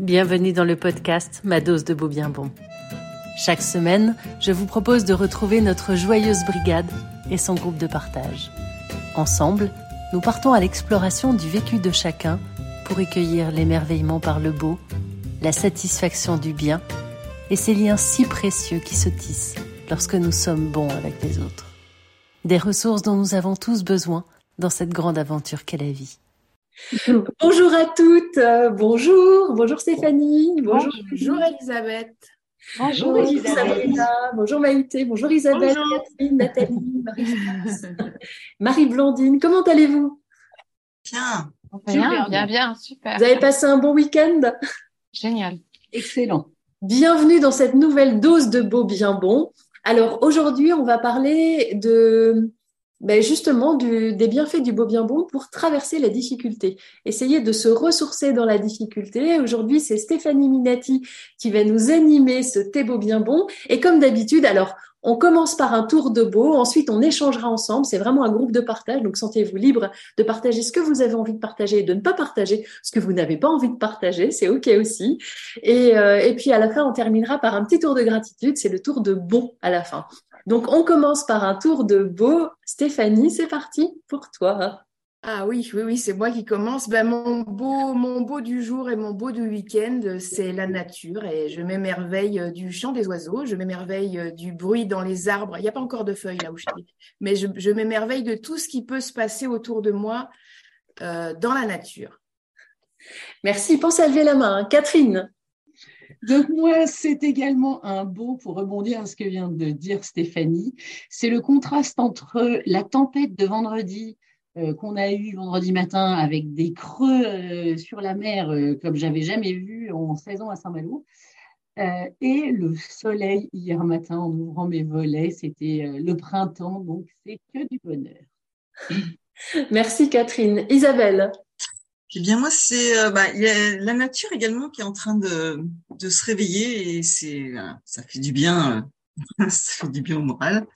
bienvenue dans le podcast Ma dose de beau bien bon. Chaque semaine, je vous propose de retrouver notre joyeuse brigade et son groupe de partage. Ensemble, nous partons à l'exploration du vécu de chacun pour recueillir l'émerveillement par le beau, la satisfaction du bien et ces liens si précieux qui se tissent lorsque nous sommes bons avec les autres. Des ressources dont nous avons tous besoin dans cette grande aventure qu'est la vie. Bonjour à toutes, bonjour, bonjour Stéphanie, bonjour, bonjour Elisabeth. Bonjour Elisabeth, bonjour Maïté, bonjour Isabelle, Catherine, Nathalie, Marie, Blandine, comment allez-vous? Bien. Bien, bien, bien, super. Vous avez passé un bon week-end? Génial. Excellent. Bienvenue dans cette nouvelle dose de beau bien bon. Alors aujourd'hui, on va parler de ben justement des bienfaits du beau bien bon pour traverser la difficulté. Essayer de se ressourcer dans la difficulté. Aujourd'hui, c'est Stéphanie Minati qui va nous animer ce thé beau bien bon. Et comme d'habitude, alors on commence par un tour de beau, ensuite on échangera ensemble. C'est vraiment un groupe de partage, donc sentez-vous libre de partager ce que vous avez envie de partager et de ne pas partager ce que vous n'avez pas envie de partager. C'est ok aussi. Et, euh, et puis à la fin, on terminera par un petit tour de gratitude. C'est le tour de bon à la fin. Donc, on commence par un tour de beau. Stéphanie, c'est parti pour toi. Ah oui, oui, oui, c'est moi qui commence. Ben, mon beau, mon beau du jour et mon beau du week-end, c'est la nature et je m'émerveille euh, du chant des oiseaux, je m'émerveille euh, du bruit dans les arbres. Il n'y a pas encore de feuilles là où je suis, mais je, je m'émerveille de tout ce qui peut se passer autour de moi euh, dans la nature. Merci. Pense à lever la main. Catherine. Donc moi, c'est également un beau, pour rebondir à ce que vient de dire Stéphanie, c'est le contraste entre la tempête de vendredi euh, qu'on a eu vendredi matin avec des creux euh, sur la mer euh, comme j'avais jamais vu en 16 ans à Saint-Malo. et le soleil hier matin en ouvrant mes volets, c'était le printemps, donc c'est que du bonheur. Merci Catherine. Isabelle. Eh bien moi c'est euh, bah, y a la nature également qui est en train de, de se réveiller et c'est euh, ça fait du bien euh, ça fait du bien au moral.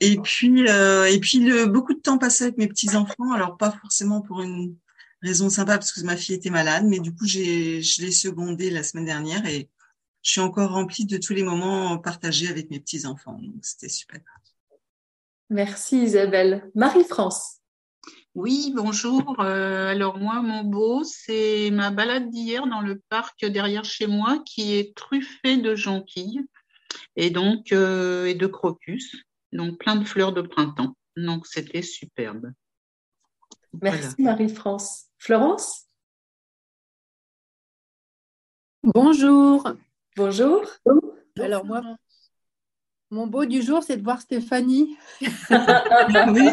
Et puis euh, et puis le, beaucoup de temps passé avec mes petits enfants alors pas forcément pour une raison sympa parce que ma fille était malade mais du coup j'ai je l'ai secondée la semaine dernière et je suis encore remplie de tous les moments partagés avec mes petits enfants donc c'était super. Merci Isabelle. Marie-France. Oui, bonjour. Euh, alors moi, mon beau, c'est ma balade d'hier dans le parc derrière chez moi qui est truffé de jonquilles et donc euh, et de crocus, donc plein de fleurs de printemps. Donc c'était superbe. Merci Marie-France. Florence? Bonjour. Bonjour. Alors moi, mon beau du jour, c'est de voir Stéphanie. oui.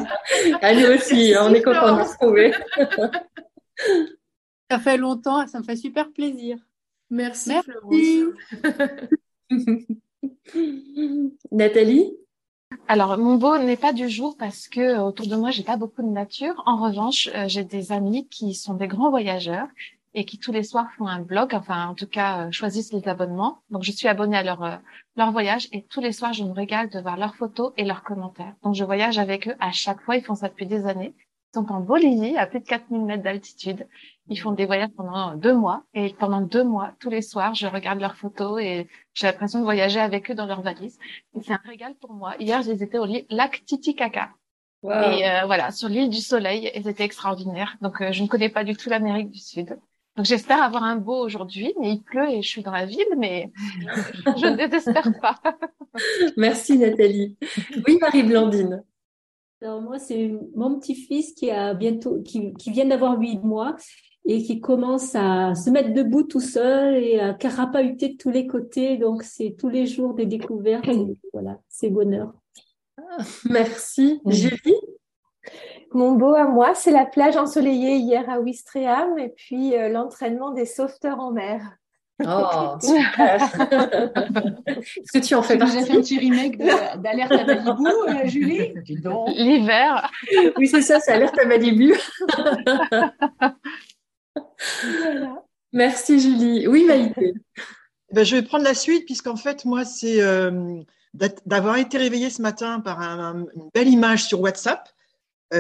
Aussi, on est content de se retrouver. ça fait longtemps, ça me fait super plaisir. Merci, Merci. Nathalie? Alors, mon beau n'est pas du jour parce que autour de moi, j'ai pas beaucoup de nature. En revanche, euh, j'ai des amis qui sont des grands voyageurs et qui tous les soirs font un blog, enfin en tout cas euh, choisissent les abonnements. Donc je suis abonnée à leur euh, leur voyage et tous les soirs je me régale de voir leurs photos et leurs commentaires. Donc je voyage avec eux à chaque fois, ils font ça depuis des années. Ils sont en Bolivie à plus de 4000 mètres d'altitude. Ils font des voyages pendant deux mois et pendant deux mois, tous les soirs, je regarde leurs photos et j'ai l'impression de voyager avec eux dans leur valise. C'est un régal pour moi. Hier, ils étaient au lac Titicaca. Wow. Et euh, voilà, sur l'île du Soleil, et c'était extraordinaire. Donc, je ne connais pas du tout l'Amérique du Sud. Donc j'espère avoir un beau aujourd'hui, mais il pleut et je suis dans la ville, mais je ne désespère pas. Merci Nathalie. Oui, Marie-Blandine. Alors moi, c'est mon petit-fils qui a bientôt, qui, qui vient d'avoir huit mois et qui commence à se mettre debout tout seul et à carapahuter de tous les côtés. Donc c'est tous les jours des découvertes. Et voilà, c'est bonheur. Merci. Julie? Mon beau à moi, c'est la plage ensoleillée hier à Ouistreham et puis euh, l'entraînement des sauveteurs en mer. Oh, super Est-ce que tu en fais partie J'ai fait un petit remake d'Alerte à Malibu, euh, Julie? L'hiver. Oui, c'est ça, c'est Alerte à Malibu. voilà. Merci Julie. Oui, Maïté. Ben, je vais prendre la suite puisqu'en fait, moi, c'est euh, d'avoir été réveillée ce matin par un, une belle image sur WhatsApp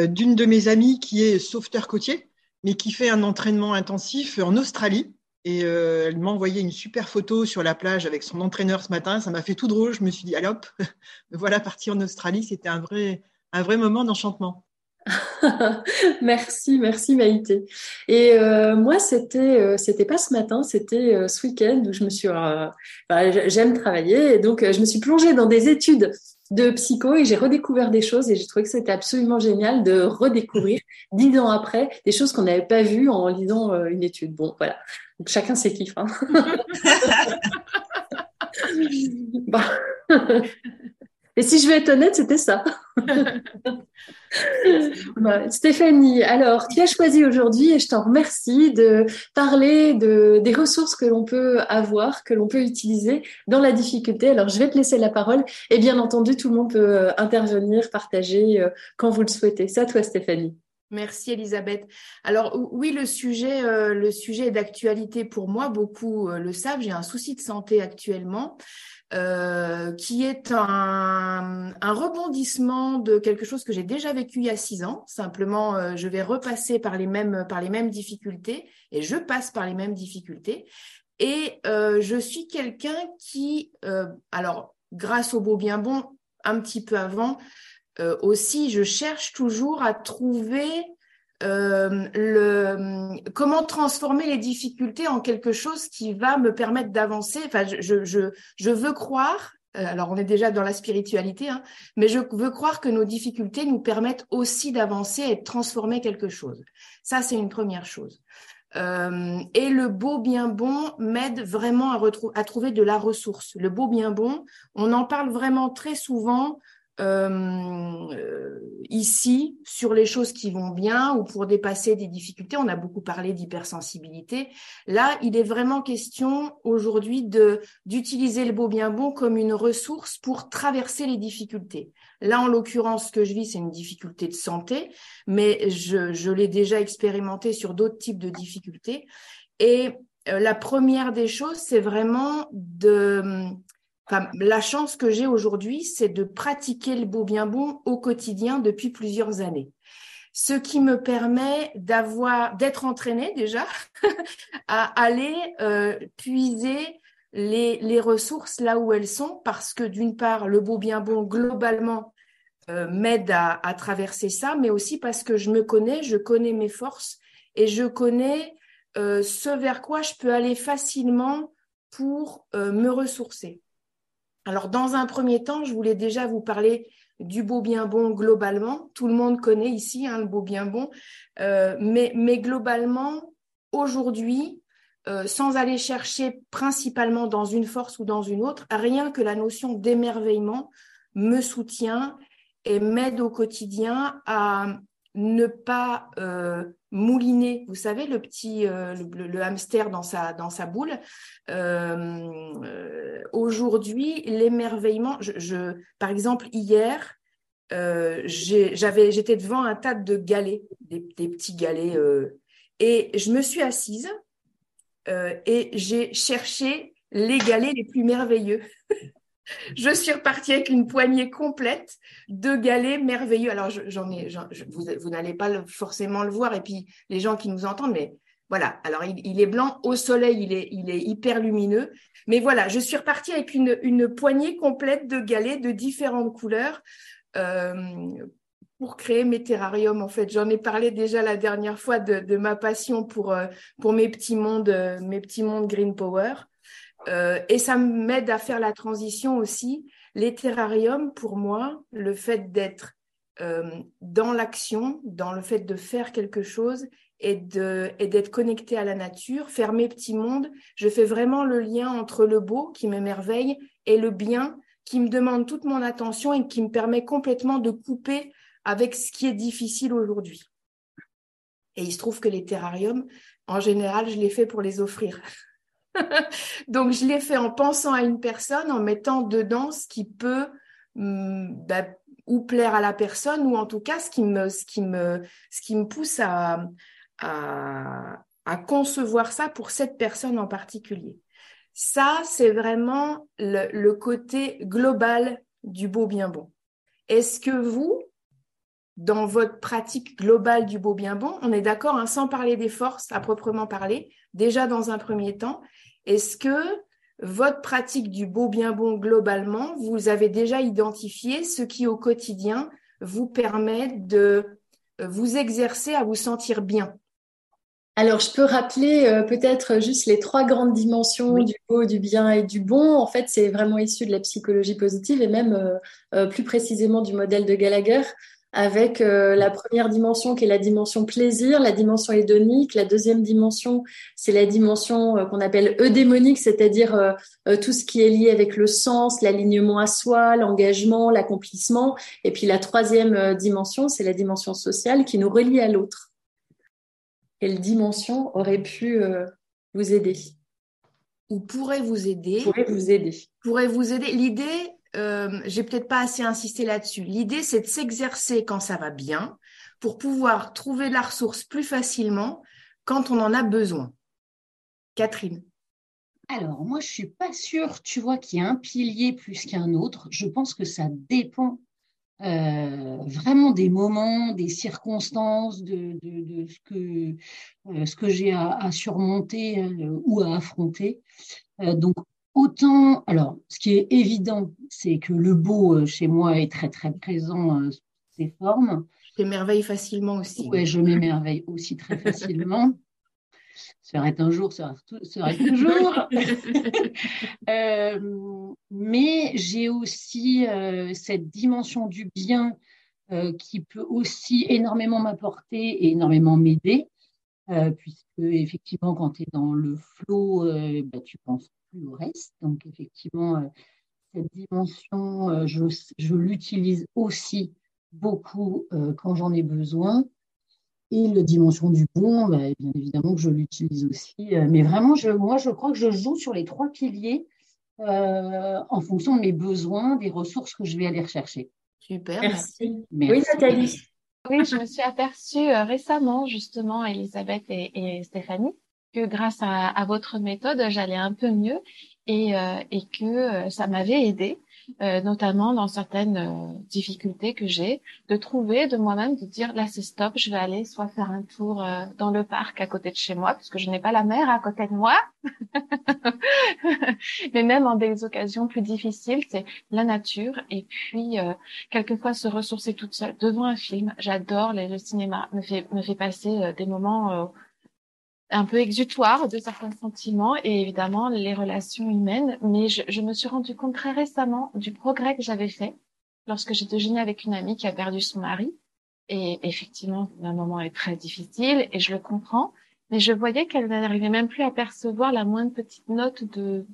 d'une de mes amies qui est sauveteur côtier, mais qui fait un entraînement intensif en Australie. Et euh, elle m'a envoyé une super photo sur la plage avec son entraîneur ce matin. Ça m'a fait tout drôle. Je me suis dit, allez hop, me voilà partie en Australie. C'était un vrai, un vrai moment d'enchantement. merci, merci Maïté. Et euh, moi, c'était, euh, pas ce matin, c'était euh, ce week-end où je me suis, j'aime travailler, et donc je me suis plongée dans des études de psycho et j'ai redécouvert des choses et j'ai trouvé que c'était absolument génial de redécouvrir dix ans après des choses qu'on n'avait pas vues en lisant une étude. Bon, voilà. Donc chacun ses kiffs. Hein. Et si je vais être honnête, c'était ça. Stéphanie, alors tu as choisi aujourd'hui, et je t'en remercie, de parler de, des ressources que l'on peut avoir, que l'on peut utiliser dans la difficulté. Alors je vais te laisser la parole et bien entendu, tout le monde peut euh, intervenir, partager euh, quand vous le souhaitez. C'est à toi Stéphanie. Merci Elisabeth. Alors oui, le sujet, euh, le est d'actualité pour moi. Beaucoup le savent. J'ai un souci de santé actuellement. Euh, qui est un, rebondissement de quelque chose que j'ai déjà vécu il y a six ans. Simplement, euh, je vais repasser par les mêmes par les mêmes difficultés et je passe par les mêmes difficultés. Et euh, je suis quelqu'un qui, euh, alors grâce au beau bien bon, un petit peu avant aussi, je cherche toujours à trouver euh, le, comment transformer les difficultés en quelque chose qui va me permettre d'avancer. Enfin, je, je, je veux croire, euh, alors on est déjà dans la spiritualité, hein, mais je veux croire que nos difficultés nous permettent aussi d'avancer et de transformer quelque chose. Ça, c'est une première chose. Euh, et le beau bien bon m'aide vraiment à, à trouver de la ressource. Le beau bien bon, on en parle vraiment très souvent euh, ici sur les choses qui vont bien ou pour dépasser des difficultés. On a beaucoup parlé d'hypersensibilité. Là, il est vraiment question aujourd'hui de d'utiliser le beau bien bon comme une ressource pour traverser les difficultés. Là, en l'occurrence, ce que je vis, c'est une difficulté de santé, mais je, je l'ai déjà expérimenté sur d'autres types de difficultés. Et euh, la première des choses, c'est vraiment de la chance que j'ai aujourd'hui, c'est de pratiquer le beau bien bon au quotidien depuis plusieurs années. Ce qui me permet d'avoir, d'être entraînée déjà à aller euh, puiser les, les, ressources là où elles sont, parce que d'une part, le beau bien bon globalement euh, m'aide à, à, traverser ça, mais aussi parce que je me connais, je connais mes forces et je connais euh, ce vers quoi je peux aller facilement pour euh, me ressourcer. Alors, dans un premier temps, je voulais déjà vous parler du beau bien bon globalement. Tout le monde connaît ici hein, le beau bien bon, euh, mais, mais, globalement, aujourd'hui, euh, sans aller chercher principalement dans une force ou dans une autre, rien que la notion d'émerveillement me soutient et m'aide au quotidien à ne pas euh, mouliner, vous savez, le petit euh, le, hamster dans sa boule. Euh, Aujourd'hui, l'émerveillement. Je, par exemple, hier, j'avais j'étais devant un tas de galets, des, des petits galets, et je me suis assise et j'ai cherché les galets les plus merveilleux. je suis repartie avec une poignée complète de galets merveilleux. Alors, j'en ai, vous, n'allez pas forcément le voir, et puis les gens qui nous entendent, mais voilà. Alors, il, est blanc au soleil, il est, hyper lumineux. Mais voilà, je suis repartie avec une, poignée complète de galets de différentes couleurs. Euh, pour créer mes terrariums, en fait, j'en ai parlé déjà la dernière fois de, ma passion pour euh, euh, mes petits mondes green power. Euh, et ça m'aide à faire la transition aussi. Les terrariums, pour moi, le fait d'être euh, dans l'action, dans le fait de faire quelque chose et d'être connecté à la nature, faire mes petits mondes, je fais vraiment le lien entre le beau qui m'émerveille et le bien qui me demande toute mon attention et qui me permet complètement de couper avec ce qui est difficile aujourd'hui. Et il se trouve que les terrariums, en général, je les fais pour les offrir. Donc, je l'ai fait en pensant à une personne, en mettant dedans ce qui peut mm, bah, ou plaire à la personne, ou en tout cas ce qui me, ce qui me, ce qui me pousse à, à, concevoir ça pour cette personne en particulier. Ça, c'est vraiment le, le côté global du beau bien bon. Est-ce que vous, dans votre pratique globale du beau bien bon On est d'accord, hein, sans parler des forces à proprement parler, déjà dans un premier temps. Est-ce que votre pratique du beau bien bon globalement, vous avez déjà identifié ce qui au quotidien vous permet de euh, vous exercer à vous sentir bien? Alors, je peux rappeler euh, peut-être juste les trois grandes dimensions du beau, du bien et du bon. En fait, c'est vraiment issu de la psychologie positive et même euh, plus précisément du modèle de Gallagher avec euh, la première dimension qui est la dimension plaisir, la dimension hédonique, la deuxième dimension c'est la dimension euh, qu'on appelle eudémonique, c'est-à-dire euh, tout ce qui est lié avec le sens, l'alignement à soi, l'engagement, l'accomplissement, et puis la troisième dimension c'est la dimension sociale qui nous relie à l'autre. Quelle dimension aurait pu vous aider? Ou pourrait vous aider Pourrait vous aider. Pourrait vous aider. L'idée, euh, j'ai peut-être pas assez insisté là-dessus. L'idée, c'est de s'exercer quand ça va bien pour pouvoir trouver la ressource plus facilement quand on en a besoin. Catherine. Alors, moi, je suis pas sûre, tu vois, qu'il y a un pilier plus qu'un autre. Je pense que ça dépend euh, vraiment des moments, des circonstances, de, ce que, euh, que j'ai à, surmonter ou à affronter. donc, Autant, alors, ce qui est évident, c'est que le beau euh, chez moi est très très présent euh, sous ses formes. Je t'émerveille facilement aussi. Oui, je m'émerveille aussi très facilement. serait un jour, serait, serait toujours. euh, mais j'ai aussi euh, cette dimension du bien qui peut aussi énormément m'apporter et énormément m'aider, puisque effectivement, quand tu es dans le flot, bah, tu penses au reste. Donc effectivement, euh, cette dimension, euh, je, je l'utilise aussi beaucoup euh, quand j'en ai besoin. Et la dimension du bon, bah, bien évidemment que je l'utilise aussi. mais vraiment, je, moi, je crois que je joue sur les trois piliers en fonction de mes besoins, des ressources que je vais aller rechercher. Super, merci. Oui, Nathalie. Oui, je me suis aperçue récemment, justement, Elisabeth et Stéphanie, que grâce à, votre méthode, j'allais un peu mieux et, euh, et que euh, ça m'avait aidé, euh, notamment dans certaines difficultés que j'ai, de trouver de moi-même, de dire là c'est stop, je vais aller soit faire un tour dans le parc à côté de chez moi, parce que je n'ai pas la mer à côté de moi, mais même en des occasions plus difficiles, c'est la nature et puis quelquefois se ressourcer toute seule devant un film. J'adore le cinéma, me fait me fait passer des moments un peu exutoire de certains sentiments et évidemment les relations humaines. Mais je, je me suis rendu compte très récemment du progrès que j'avais fait lorsque j'ai déjeuné avec une amie qui a perdu son mari. Et effectivement, un moment est très difficile et je le comprends. Mais je voyais qu'elle n'arrivait même plus à percevoir la moindre petite note de,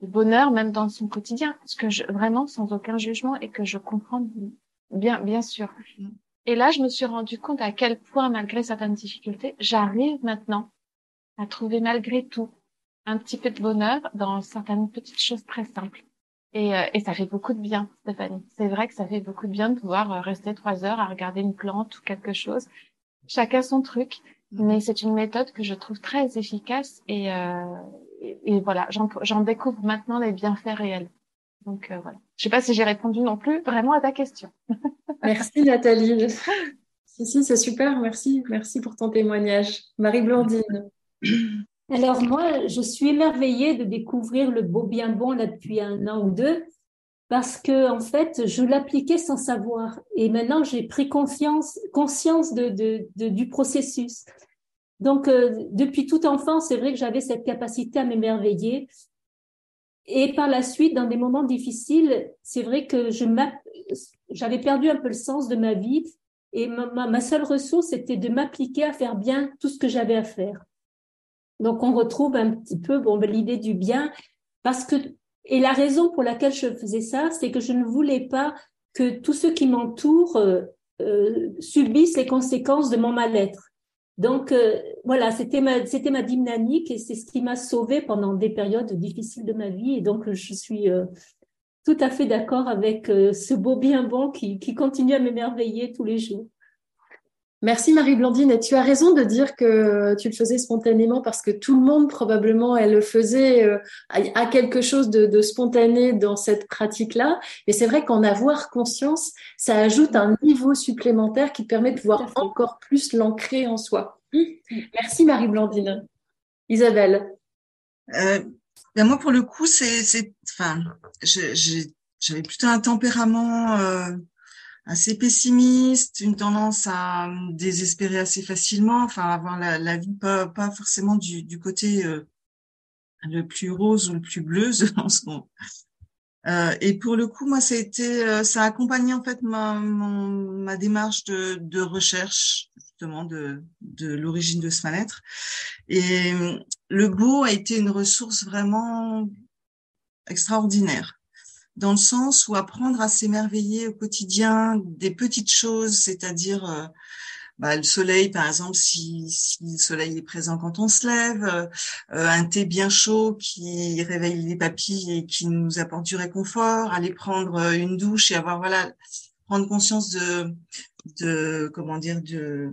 de bonheur, même dans son quotidien. Parce que je, vraiment, sans aucun jugement et que je comprends bien, bien sûr. Et là, je me suis rendu compte à quel point, malgré certaines difficultés, j'arrive maintenant à trouver malgré tout un petit peu de bonheur dans certaines petites choses très simples. Et, euh, et ça fait beaucoup de bien, Stéphanie. C'est vrai que ça fait beaucoup de bien de pouvoir euh, rester trois heures à regarder une plante ou quelque chose. Chacun son truc, mm-hmm. mais c'est une méthode que je trouve très efficace et, euh, et, voilà, j'en découvre maintenant les bienfaits réels. Donc euh, voilà. Je sais pas si j'ai répondu non plus vraiment à ta question. Merci Nathalie. si si, c'est super. Merci, merci pour ton témoignage. Marie Blandine. Alors moi, je suis émerveillée de découvrir le beau bien bon là depuis un an ou deux parce que en fait, je l'appliquais sans savoir et maintenant j'ai pris conscience du processus. Donc euh, depuis toute enfance, c'est vrai que j'avais cette capacité à m'émerveiller et par la suite, dans des moments difficiles, c'est vrai que j'avais perdu un peu le sens de ma vie et ma seule ressource était de m'appliquer à faire bien tout ce que j'avais à faire. Donc on retrouve un petit peu bon ben, l'idée du bien parce que et la raison pour laquelle je faisais ça, c'est que je ne voulais pas que tous ceux qui m'entourent euh, euh subissent les conséquences de mon mal-être. Donc euh, voilà, c'était ma c'était ma dynamique et c'est ce qui m'a sauvée pendant des périodes difficiles de ma vie et donc je suis euh, tout à fait d'accord avec ce beau bien bon qui, qui continue à m'émerveiller tous les jours. Merci Marie-Blandine. Et tu as raison de dire que tu le faisais spontanément parce que tout le monde probablement elle le faisait euh, à quelque chose de, spontané dans cette pratique-là. Mais c'est vrai qu'en avoir conscience, ça ajoute un niveau supplémentaire qui permet de voir encore plus l'ancrer en soi. Merci Marie-Blandine. Isabelle. Euh, ben moi pour le coup c'est, enfin, j'avais plutôt un tempérament euh, assez pessimiste, une tendance à désespérer assez facilement, enfin avoir la, la vie pas, pas forcément du, du côté euh, le plus rose ou le plus bleu en ce moment. Euh, et pour le coup, moi, ça a été, euh, ça a accompagné en fait ma, ma démarche de, de recherche justement de, de l'origine de ce mal-être. Et le beau a été une ressource vraiment extraordinaire dans le sens où apprendre à s'émerveiller au quotidien des petites choses, c'est-à-dire euh, bah, le soleil, par exemple, si, le soleil est présent quand on se lève, euh, un thé bien chaud qui réveille les papilles et qui nous apporte du réconfort, aller prendre euh, une douche et avoir voilà prendre conscience de de comment dire de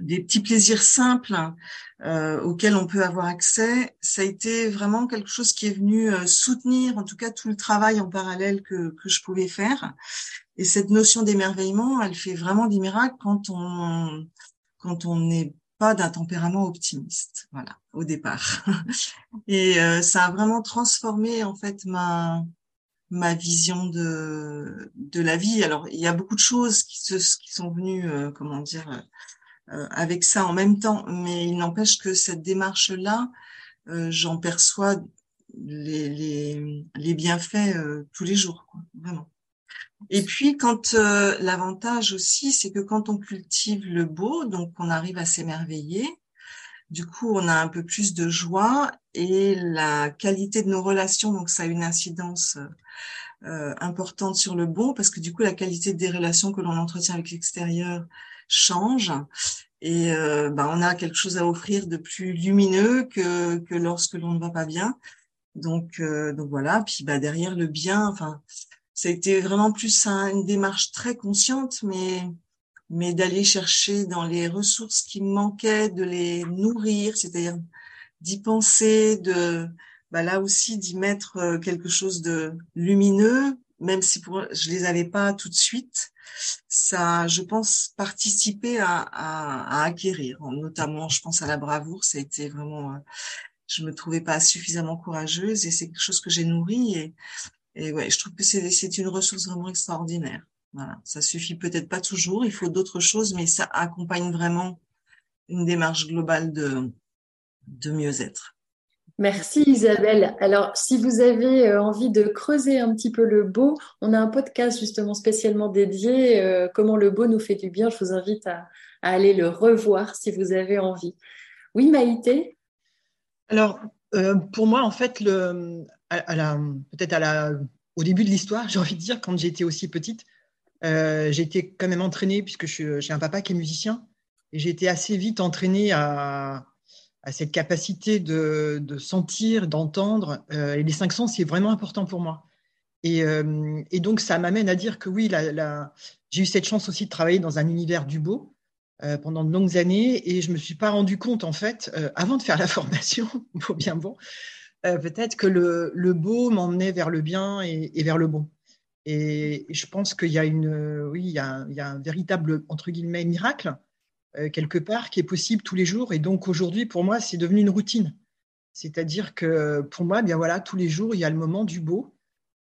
des petits plaisirs simples euh, auxquels on peut avoir accès, ça a été vraiment quelque chose qui est venu euh, soutenir, en tout cas, tout le travail en parallèle que, que je pouvais faire. Et cette notion d'émerveillement, elle fait vraiment des miracles quand on quand on n'est pas d'un tempérament optimiste, voilà, au départ. Et euh, ça a vraiment transformé en fait ma ma vision de de la vie. Alors il y a beaucoup de choses qui se qui sont venues, euh, comment dire avec ça en même temps. Mais il n'empêche que cette démarche-là, euh, j'en perçois les, les, les bienfaits euh, tous les jours, quoi, vraiment. Et puis, quand l'avantage aussi, c'est que quand on cultive le beau, donc on arrive à s'émerveiller, du coup, on a un peu plus de joie et la qualité de nos relations, donc ça a une incidence euh, importante sur le bon, parce que du coup, la qualité des relations que l'on entretient avec l'extérieur change et euh, bah, on a quelque chose à offrir de plus lumineux que, que lorsque l'on ne va pas bien. Donc, euh, donc voilà. Puis bah, derrière le bien, enfin, ça a été vraiment plus une démarche très consciente, mais mais d'aller chercher dans les ressources qui me manquaient, de les nourrir, c'est-à-dire d'y penser, de bah, là aussi d'y mettre euh, quelque chose de lumineux, même si pour, je les avais pas tout de suite, ça, je pense, participer à, acquérir. Notamment, je pense à la bravoure, ça a été vraiment, euh, je me trouvais pas suffisamment courageuse et c'est quelque chose que j'ai nourri et, et ouais, je trouve que c'est, c'est une ressource vraiment extraordinaire. Voilà, ça suffit peut-être pas toujours, il faut d'autres choses, mais ça accompagne vraiment une démarche globale de, de mieux-être. Merci Isabelle. Alors, si vous avez euh, envie de creuser un petit peu le beau, on a un podcast justement spécialement dédié euh, comment le beau nous fait du bien. Je vous invite à, aller le revoir si vous avez envie. Oui, Maïté? Alors, euh, pour moi, en fait, peut-être au début de l'histoire, j'ai envie de dire, quand j'étais aussi petite, j'ai été quand même entraînée, puisque j'ai un papa qui est musicien, et j'ai été assez vite entraînée à, à cette capacité de, sentir, d'entendre. Euh, et les cinq sens, c'est vraiment important pour moi. Et, euh, donc, ça m'amène à dire que oui, j'ai eu cette chance aussi de travailler dans un univers du beau euh, pendant de longues années. Et je ne me suis pas rendu compte, en fait, avant de faire la formation, beau bien bon, peut-être que le, beau m'emmenait vers le bien et, vers le bon. Et, je pense qu'il y a une, oui, il y a, un véritable, entre guillemets, miracle quelque part qui est possible tous les jours. Et donc aujourd'hui, pour moi, c'est devenu une routine. C'est-à-dire que pour moi, bien voilà, tous les jours, il y a le moment du beau.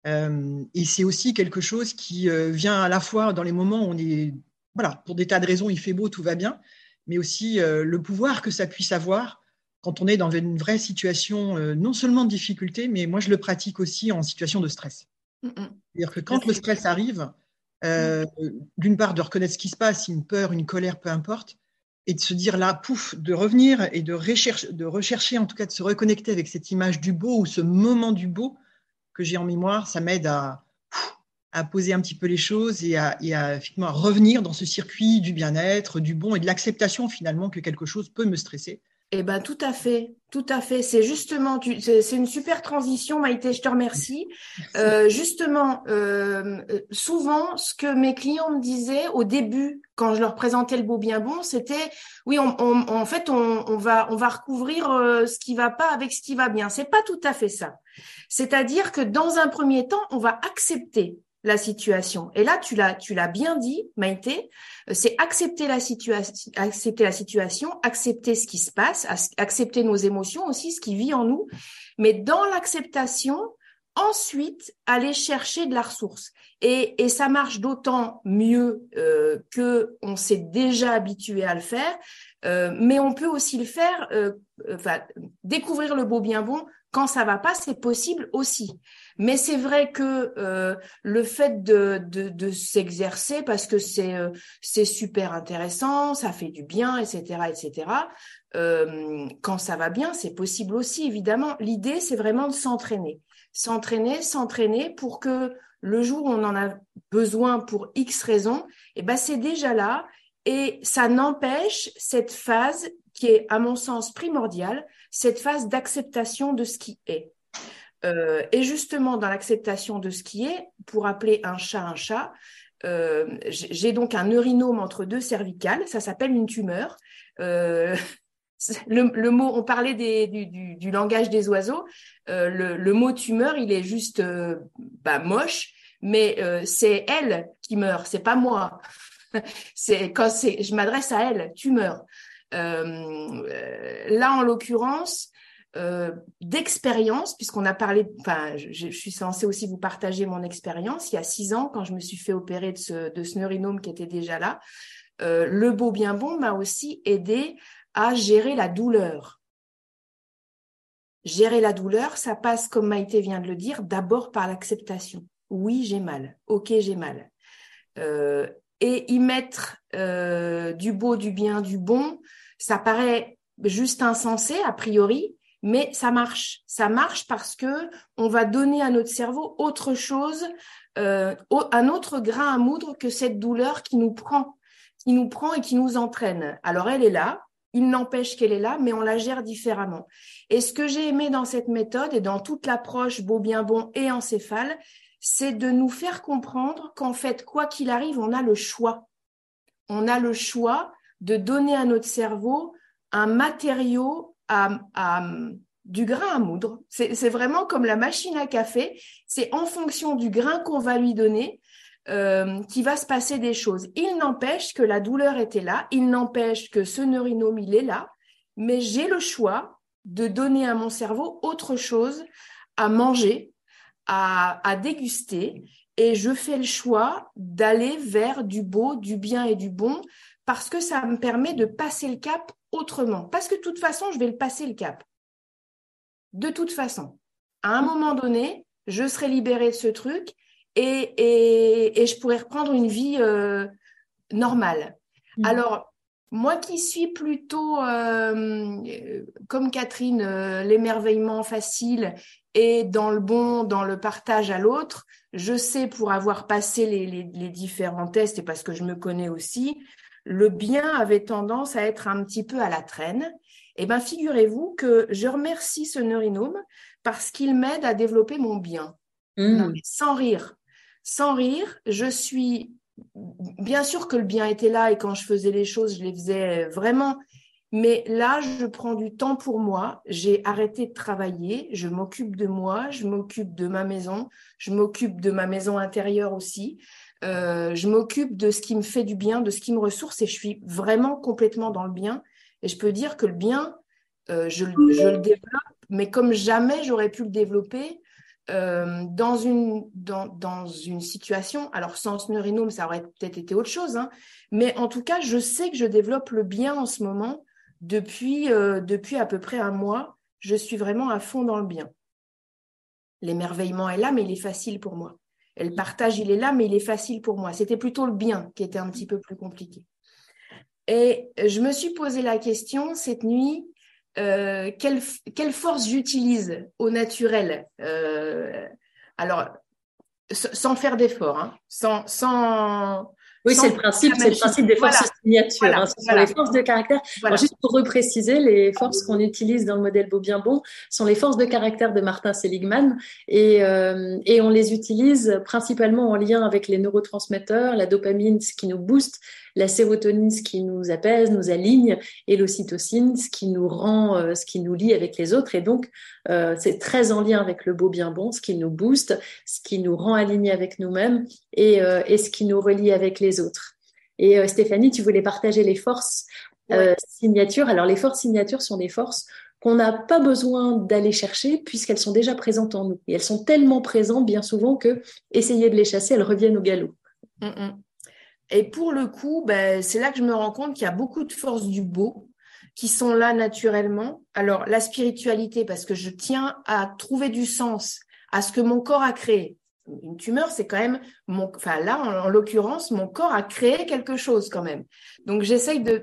Euh, et c'est aussi quelque chose qui euh, vient à la fois dans les moments où on est, voilà, pour des tas de raisons, il fait beau, tout va bien, mais aussi le pouvoir que ça puisse avoir quand on est dans une vraie situation, non seulement de difficulté, mais moi je le pratique aussi en situation de stress. Mm, mm. C'est-à-dire que quand le stress arrive, euh, d'une part, de reconnaître ce qui se passe, une peur, une colère, peu importe, et de se dire là, pouf, de revenir et de rechercher, en tout cas de se reconnecter avec cette image du beau ou ce moment du beau que j'ai en mémoire, ça m'aide à, poser un petit peu les choses et à, à revenir dans ce circuit du bien-être, du bon et de l'acceptation finalement que quelque chose peut me stresser. Eh ben, tout à fait, tout à fait. C'est justement, c'est une super transition, Maïté. Je te remercie. Euh, justement, euh, souvent, ce que mes clients me disaient au début, quand je leur présentais le beau bien bon, c'était, oui, on, en fait, on, va, on va recouvrir euh, ce qui va pas avec ce qui va bien. C'est pas tout à fait ça. C'est-à-dire que dans un premier temps, on va accepter la situation. Et là, tu l'as, tu l'as bien dit, Maïté, euh, c'est accepter la situation, accepter la situation, accepter ce qui se passe, accepter nos émotions aussi, ce qui vit en nous. Mais dans l'acceptation, ensuite aller chercher de la ressource. Et, et ça marche d'autant mieux euh, que on s'est déjà habitué à le faire, euh, mais on peut aussi le faire, euh, enfin, découvrir le beau bien bon quand ça va pas, c'est possible aussi. Mais c'est vrai que euh, le fait de, de, de s'exercer, parce que c'est euh, super intéressant, ça fait du bien, etc., etc. Euh, quand ça va bien, c'est possible aussi, évidemment. L'idée, c'est vraiment de s'entraîner, s'entraîner, s'entraîner pour que le jour où on en a besoin pour X raisons, eh ben c'est déjà là. Et ça n'empêche cette phase qui est, à mon sens, primordiale, cette phase d'acceptation de ce qui est. Euh, et justement, dans l'acceptation de ce qui est, pour appeler un chat un chat, euh, j'ai donc un neurinome entre deux cervicales, ça s'appelle une tumeur. Euh, le, mot, on parlait des, du, langage des oiseaux, le, mot tumeur, il est juste bah, moche, mais c'est elle qui meurt, c'est pas moi. c'est quand je m'adresse à elle, tumeur. là, en l'occurrence, euh, d'expérience, puisqu'on a parlé, enfin, je, suis censée aussi vous partager mon expérience. Il y a six ans, quand je me suis fait opérer de ce, neurinome qui était déjà là, euh, le beau bien bon m'a aussi aidé à gérer la douleur. Gérer la douleur, ça passe, comme Maïté vient de le dire, d'abord par l'acceptation. Oui, j'ai mal. Ok, j'ai mal. Euh, et y mettre du beau, du bien, du bon, ça paraît juste insensé a priori, mais ça marche. Ça marche parce que on va donner à notre cerveau autre chose, euh, un autre grain à moudre que cette douleur qui nous prend, qui nous prend et qui nous entraîne. Alors elle est là, il n'empêche qu'elle est là, mais on la gère différemment. Et ce que j'ai aimé dans cette méthode et dans toute l'approche beau bien bon et encéphale, c'est de nous faire comprendre qu'en fait, quoi qu'il arrive, on a le choix. On a le choix de donner à notre cerveau un matériau du grain à moudre. C'est vraiment comme la machine à café. C'est en fonction du grain qu'on va lui donner euh, qui va se passer des choses. Il n'empêche que la douleur était là. Il n'empêche que ce neurinome, il est là. Mais j'ai le choix de donner à mon cerveau autre chose à manger, à déguster. Et je fais le choix d'aller vers du beau, du bien et du bon parce que ça me permet de passer le cap autrement. Parce que de toute façon, je vais le passer le cap. De toute façon. À un moment donné, je serai libérée de ce truc et, et, je pourrai reprendre une vie euh, normale. Mmh. Alors, moi qui suis plutôt, euh, comme Catherine, euh, l'émerveillement facile et dans le bon, dans le partage à l'autre, je sais pour avoir passé les, les, différents tests et parce que je me connais aussi, le bien avait tendance à être un petit peu à la traîne. Eh bien, figurez-vous que je remercie ce neurinome parce qu'il m'aide à développer mon bien. Mmh. sans rire. Sans rire, je suis bien sûr que le bien était là et quand je faisais les choses, je les faisais vraiment. Mais là, je prends du temps pour moi. J'ai arrêté de travailler. Je m'occupe de moi. Je m'occupe de ma maison. Je m'occupe de ma maison intérieure aussi. Euh, je m'occupe de ce qui me fait du bien, de ce qui me ressource et je suis vraiment complètement dans le bien. Et je peux dire que le bien, euh, je, le développe, mais comme jamais j'aurais pu le développer euh, dans, une, dans, dans, une situation. Alors, sans neurinome, ça aurait peut-être été autre chose, hein, mais en tout cas, je sais que je développe le bien en ce moment depuis, depuis à peu près un mois. Je suis vraiment à fond dans le bien. L'émerveillement est là, mais il est facile pour moi. Le partage, il est là, mais il est facile pour moi. C'était plutôt le bien qui était un petit peu plus compliqué. Et je me suis posé la question cette nuit, euh, quelle, quelle, force j'utilise au naturel euh, Alors, sans faire d'effort, hein, sans, sans, Oui, c'est le principe, c'est le principe des forces signatures, hein, ce sont les forces de caractère. juste pour repréciser, les forces qu'on utilise dans le modèle Beau Bien Bon sont les forces de caractère de Martin Seligman et, euh, et on les utilise principalement en lien avec les neurotransmetteurs, la dopamine, ce qui nous booste, la sérotonine, ce qui nous apaise, nous aligne, et l'ocytocine, ce qui nous rend, euh, ce qui nous lie avec les autres. Et donc, euh, c'est très en lien avec le beau bien bon, ce qui nous booste, ce qui nous rend alignés avec nous-mêmes et, euh, et ce qui nous relie avec les autres. Et euh, Stéphanie, tu voulais partager les forces euh, signatures. Alors, les forces signatures sont des forces qu'on n'a pas besoin d'aller chercher puisqu'elles sont déjà présentes en nous. Et elles sont tellement présentes bien souvent que essayer de les chasser, elles reviennent au galop. Mm, mm. Et pour le coup, ben, c'est là que je me rends compte qu'il y a beaucoup de forces du beau qui sont là naturellement. Alors, la spiritualité, parce que je tiens à trouver du sens à ce que mon corps a créé. Une tumeur, c'est quand même mon, enfin là, en, l'occurrence, mon corps a créé quelque chose quand même. Donc, j'essaye de,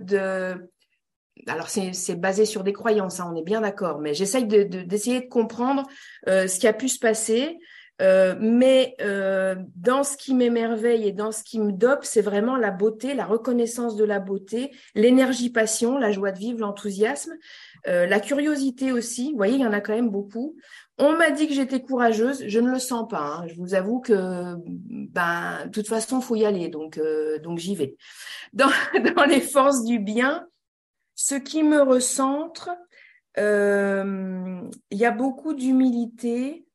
alors c'est basé sur des croyances, hein, on est bien d'accord, mais j'essaye d'essayer de, comprendre euh, ce qui a pu se passer, euh, mais euh, dans ce qui m'émerveille et dans ce qui me dope, c'est vraiment la beauté, la reconnaissance de la beauté, l'énergie passion, la joie de vivre, l'enthousiasme, la curiosité aussi. Vous voyez, il y en a quand même beaucoup. On m'a dit que j'étais courageuse, je ne le sens pas. Hein. Je vous avoue que, ben, de toute façon, faut y aller, donc euh, donc j'y vais. Dans, dans les forces du bien, ce qui me recentre, euh, il y a beaucoup d'humilité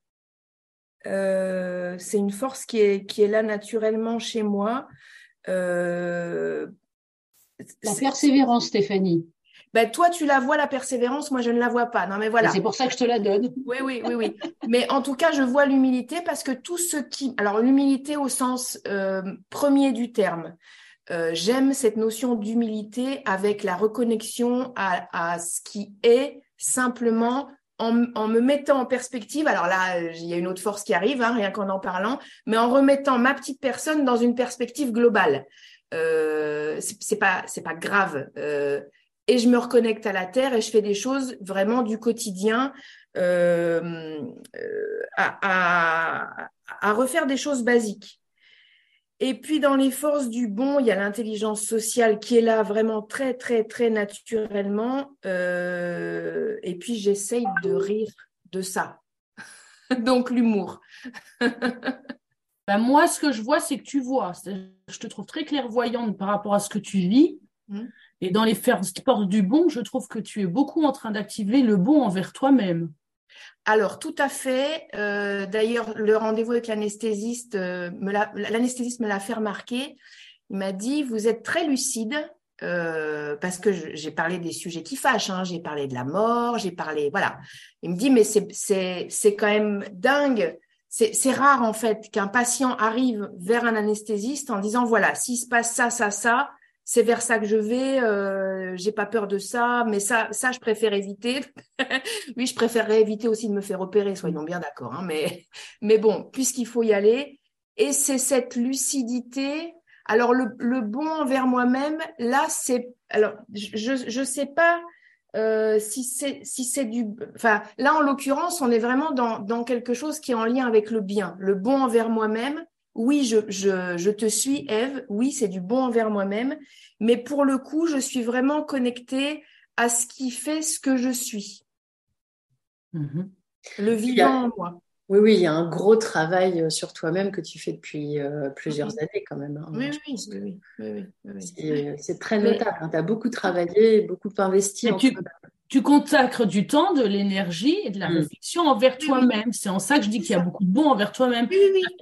euh, c'est une force qui est, qui est là naturellement chez moi. La persévérance, Stéphanie. Ben, toi, tu la vois, la persévérance, moi, je ne la vois pas. Non, mais voilà. C'est pour ça que je te la donne. Oui, oui, oui, oui. mais en tout cas, je vois l'humilité parce que tout ce qui. Alors, l'humilité au sens euh, premier du terme. J'aime cette notion d'humilité avec la reconnexion à, à ce qui est simplement en, me mettant en perspective, alors là, il y a une autre force qui arrive, hein, rien qu'en en parlant, mais en remettant ma petite personne dans une perspective globale. Euh, c'est pas c'est pas grave. Euh, et je me reconnecte à la terre et je fais des choses vraiment du quotidien euh, euh à, refaire des choses basiques. Et puis dans les forces du bon, il y a l'intelligence sociale qui est là vraiment très, très, très naturellement. Euh, et puis j'essaye de rire de ça. Donc l'humour. ben moi, ce que je vois, c'est que tu vois. Je te trouve très clairvoyante par rapport à ce que tu vis. Mmh. Et dans les forces du bon, je trouve que tu es beaucoup en train d'activer le bon envers toi-même. Alors, tout à fait. Euh, d'ailleurs, le rendez-vous avec l'anesthésiste, euh, l'anesthésiste me l'a fait remarquer. Il m'a dit, vous êtes très lucide, euh, parce que j'ai parlé des sujets qui fâchent, hein. j'ai parlé de la mort, j'ai parlé, voilà. Il me dit, mais c'est quand même dingue. C'est rare, en fait, qu'un patient arrive vers un anesthésiste en disant, voilà, s'il se passe ça, ça, ça, c'est vers ça que je vais, euh, j'ai pas peur de ça, mais ça, ça, je préfère éviter. oui, je préférerais éviter aussi de me faire opérer, soyons bien d'accord. Hein, mais, mais bon, puisqu'il faut y aller, et c'est cette lucidité. Alors le, le bon envers moi-même, là, c'est, alors je je sais pas euh, si c'est si c'est du, enfin là en l'occurrence, on est vraiment dans dans quelque chose qui est en lien avec le bien, le bon envers moi-même oui, je, je, je, te suis, Eve, oui, c'est du bon envers moi-même, mais pour le coup, je suis vraiment connectée à ce qui fait ce que je suis. Mm-hmm. Le vivant en moi. Oui, oui, il y a un gros travail euh, sur toi-même que tu fais depuis euh, plusieurs années quand même. Hein. Oui, oui, oui, oui, C'est très notable. Hein. Tu as beaucoup travaillé, beaucoup investi. En tu, tu consacres du temps, de l'énergie et de la mm. réflexion envers toi-même. C'est en ça que je dis qu'il y a beaucoup de bon envers toi-même.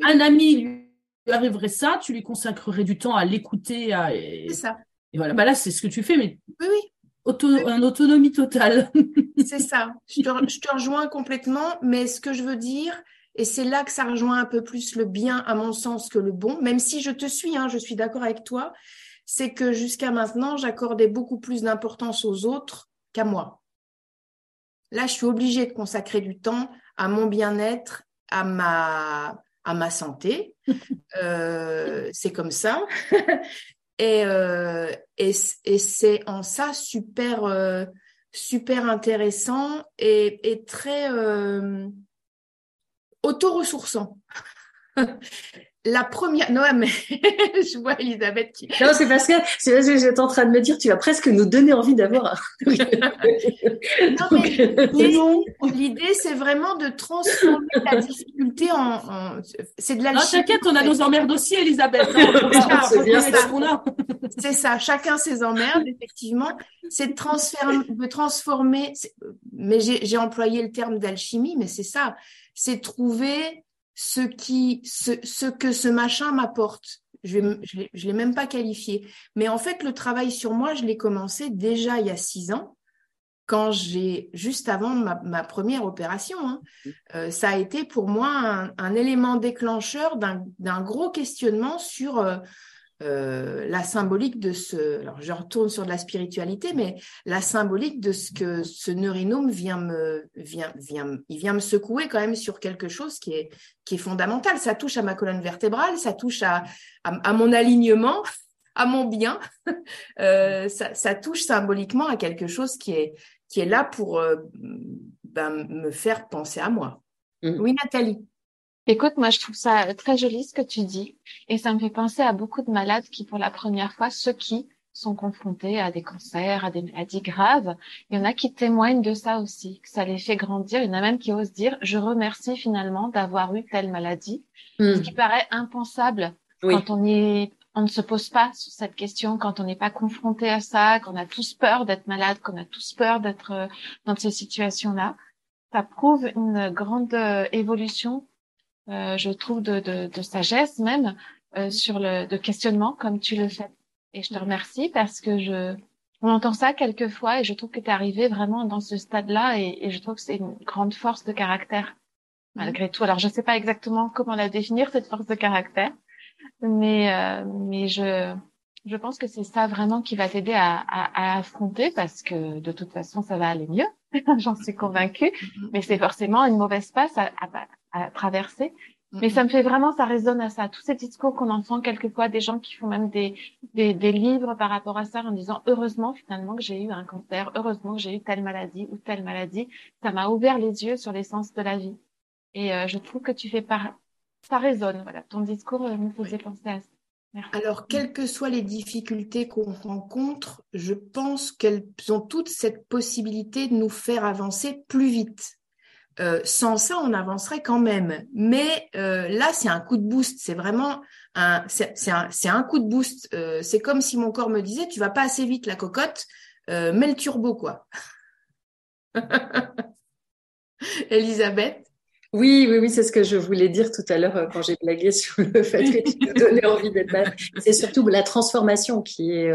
Un ami lui arriverait ça, tu lui consacrerais du temps à l'écouter. À... C'est ça. Et voilà, bah là, c'est ce que tu fais, mais oui, oui. en autonomie totale. c'est ça. Je te, je te rejoins complètement, mais ce que je veux dire, et c'est là que ça rejoint un peu plus le bien, à mon sens, que le bon, même si je te suis, hein, je suis d'accord avec toi, c'est que jusqu'à maintenant, j'accordais beaucoup plus d'importance aux autres qu'à moi. Là, je suis obligée de consacrer du temps à mon bien-être, à ma, à ma santé. Euh, c'est comme ça. et, euh, et, et c'est en ça super, euh, super intéressant et, et très auto-ressourçant. La première, non, mais je vois Elisabeth qui. Non, c'est parce que c'est parce que j'étais en train de me dire, tu vas presque nous donner envie d'avoir. non, mais l'idée, c'est vraiment de transformer la difficulté en. C'est de la. Non, t'inquiète, on a nos emmerdes aussi, Elisabeth. c'est ça. Chacun ses emmerdes, effectivement. C'est de, transformer, de transformer. Mais j'ai employé le terme d'alchimie, mais c'est ça. C'est trouver ce qui, ce, ce que ce machin m'apporte. Je ne je l'ai même pas qualifié. Mais en fait, le travail sur moi, je l'ai commencé déjà il y a six ans, quand j'ai, juste avant ma, ma première opération. Hein. Euh, ça a été pour moi un, un élément déclencheur d'un gros questionnement sur euh, euh, la symbolique de ce, alors je retourne sur de la spiritualité, mais la symbolique de ce que ce neurinome vient me, vient, vient, il vient me secouer quand même sur quelque chose qui est, qui est fondamental. Ça touche à ma colonne vertébrale, ça touche à, à, mon alignement, à mon bien. Euh, ça, ça, touche symboliquement à quelque chose qui est, qui est là pour euh, ben, me faire penser à moi. Mmh. Oui, Nathalie. Écoute, moi, je trouve ça très joli ce que tu dis. Et ça me fait penser à beaucoup de malades qui, pour la première fois, ceux qui sont confrontés à des cancers, à des maladies graves, il y en a qui témoignent de ça aussi, que ça les fait grandir. Il y en a même qui osent dire, je remercie finalement d'avoir eu telle maladie. Ce hmm. qui paraît impensable quand on est, on ne se pose pas cette question, quand on n'est pas confronté à ça, qu'on a tous peur d'être malade, qu'on a tous peur d'être euh, dans ces situations-là. Ça prouve une grande euh, évolution euh, je trouve, de, de, de sagesse même euh, sur le de questionnement comme tu le fais. Et je te remercie parce que je on entend ça quelquefois et je trouve que tu es arrivé vraiment dans ce stade-là et, et, je trouve que c'est une grande force de caractère malgré tout. Alors je sais pas exactement comment la définir cette force de caractère, mais euh, mais je je pense que c'est ça vraiment qui va t'aider à, à, à, affronter parce que de toute façon ça va aller mieux, j'en suis convaincue. Mais c'est forcément une mauvaise passe à, à, à traverser. Mais ça me fait vraiment, ça résonne à ça. Tous ces discours qu'on entend quelquefois, des gens qui font même des, des, des, livres par rapport à ça en disant heureusement finalement que j'ai eu un cancer, heureusement que j'ai eu telle maladie ou telle maladie, ça m'a ouvert les yeux sur l'essence de la vie. Et euh, je trouve que tu fais par, ça résonne. Voilà, ton discours euh, me faisait penser à ça. Merci. Alors, quelles que soient les difficultés qu'on rencontre, je pense qu'elles ont toute cette possibilité de nous faire avancer plus vite. Euh, sans ça, on avancerait quand même. Mais euh, là, c'est un coup de boost. C'est vraiment un, c'est un, un, coup de boost. Euh, c'est comme si mon corps me disait, tu vas pas assez vite, la cocotte, mets le turbo, quoi. Elisabeth? Oui, oui, oui, c'est ce que je voulais dire tout à l'heure quand j'ai blagué sur le fait que tu nous donnais envie d'être. C'est surtout la transformation qui est,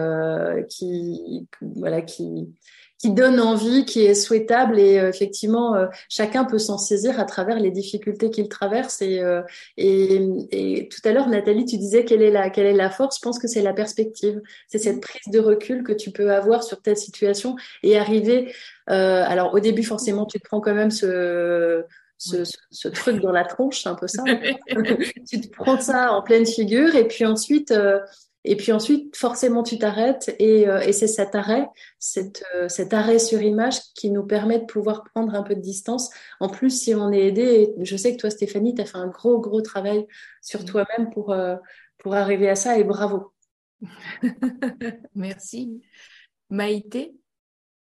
qui, voilà, qui, qui donne envie, qui est souhaitable et euh, effectivement euh, chacun peut s'en saisir à travers les difficultés qu'il traverse et, euh, et, et, tout à l'heure Nathalie tu disais quelle est la quelle est la force. Je pense que c'est la perspective. C'est cette prise de recul que tu peux avoir sur telle situation et arriver alors au début forcément tu te prends quand même ce ce, ce, truc dans la tronche, c'est un peu ça. tu te prends ça en pleine figure et puis ensuite, et puis ensuite, forcément, tu t'arrêtes et, euh, et c'est cet arrêt, cette, euh, cet arrêt sur image qui nous permet de pouvoir prendre un peu de distance. En plus, si on est aidé, je sais que toi, Stéphanie, tu as fait un gros, gros travail sur toi-même pour, euh, pour arriver à ça et bravo. merci. Maïté?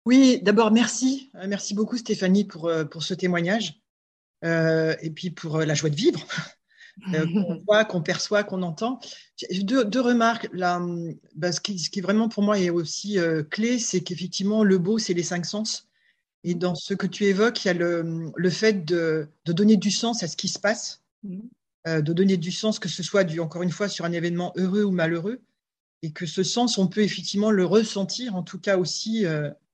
Oui, d'abord, merci. Merci beaucoup, Stéphanie, pour, pour ce témoignage et puis pour la joie de vivre. Euh, qu'on voit, qu'on perçoit, qu'on entend. Deux, deux remarques. Là, ce, qui, ce, qui, vraiment pour moi est aussi euh, clé, c'est qu'effectivement, le beau, c'est les cinq sens. Et dans ce que tu évoques, il y a le, le fait de, de, donner du sens à ce qui se passe, mmh. euh, de donner du sens, que ce soit, du, encore une fois, sur un événement heureux ou malheureux, et que ce sens, on peut effectivement le ressentir, en tout cas aussi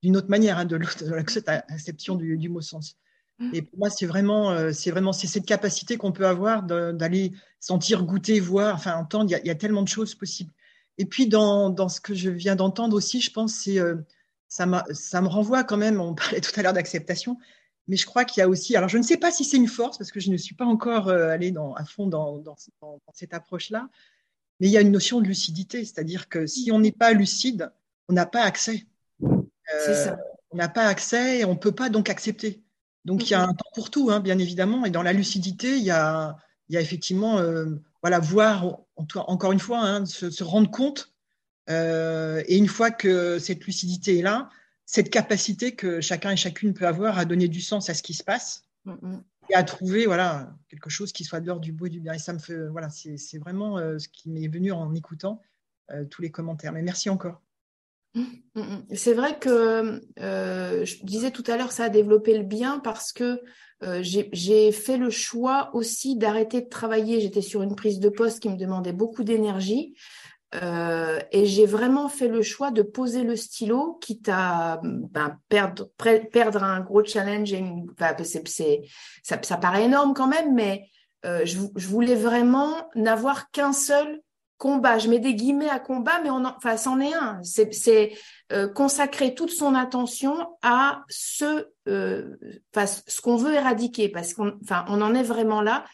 d'une autre manière, hein, de, de l'acception du, du mot sens. Mmh. Et pour moi, c'est vraiment, euh, c'est vraiment, c'est cette capacité qu'on peut avoir d'aller sentir, goûter, voir, enfin entendre. Il y, a, il y, a, tellement de choses possibles. Et puis dans, dans ce que je viens d'entendre aussi, je pense, c'est euh, ça, ça me renvoie quand même. On parlait tout à l'heure d'acceptation, mais je crois qu'il y a aussi. Alors, je ne sais pas si c'est une force parce que je ne suis pas encore euh, allée dans, à fond dans, dans, dans cette approche-là, mais il y a une notion de lucidité, c'est-à-dire que si on n'est pas lucide, on n'a pas accès. Ça. On n'a pas accès et on ne peut pas donc accepter. Donc il y a un temps pour tout, hein, bien évidemment, et dans la lucidité, il y a, il y a effectivement, voilà, voir, encore une fois, hein, se, rendre compte, et une fois que cette lucidité est là, cette capacité que chacun et chacune peut avoir à donner du sens à ce qui se passe mm, mm. et à trouver voilà, quelque chose qui soit de l'ordre du beau et du bien. Et ça me fait, voilà, c'est vraiment ce qui m'est venu en écoutant tous les commentaires. Mais merci encore. Mm, mm, mm. C'est vrai que euh, je disais tout à l'heure, ça a développé le bien parce que euh, j'ai fait le choix aussi d'arrêter de travailler. J'étais sur une prise de poste qui me demandait beaucoup d'énergie. Euh, et j'ai vraiment fait le choix de poser le stylo, quitte à ben, perdre, perdre un gros challenge. Et ça, ça, paraît énorme quand même, mais je voulais vraiment n'avoir qu'un seul combat. Je mets des guillemets à combat, mais on enfin, c'en est un. C'est euh, consacrer toute son attention à ce, euh, ce qu'on veut éradiquer, parce qu'on, enfin, on en est vraiment là.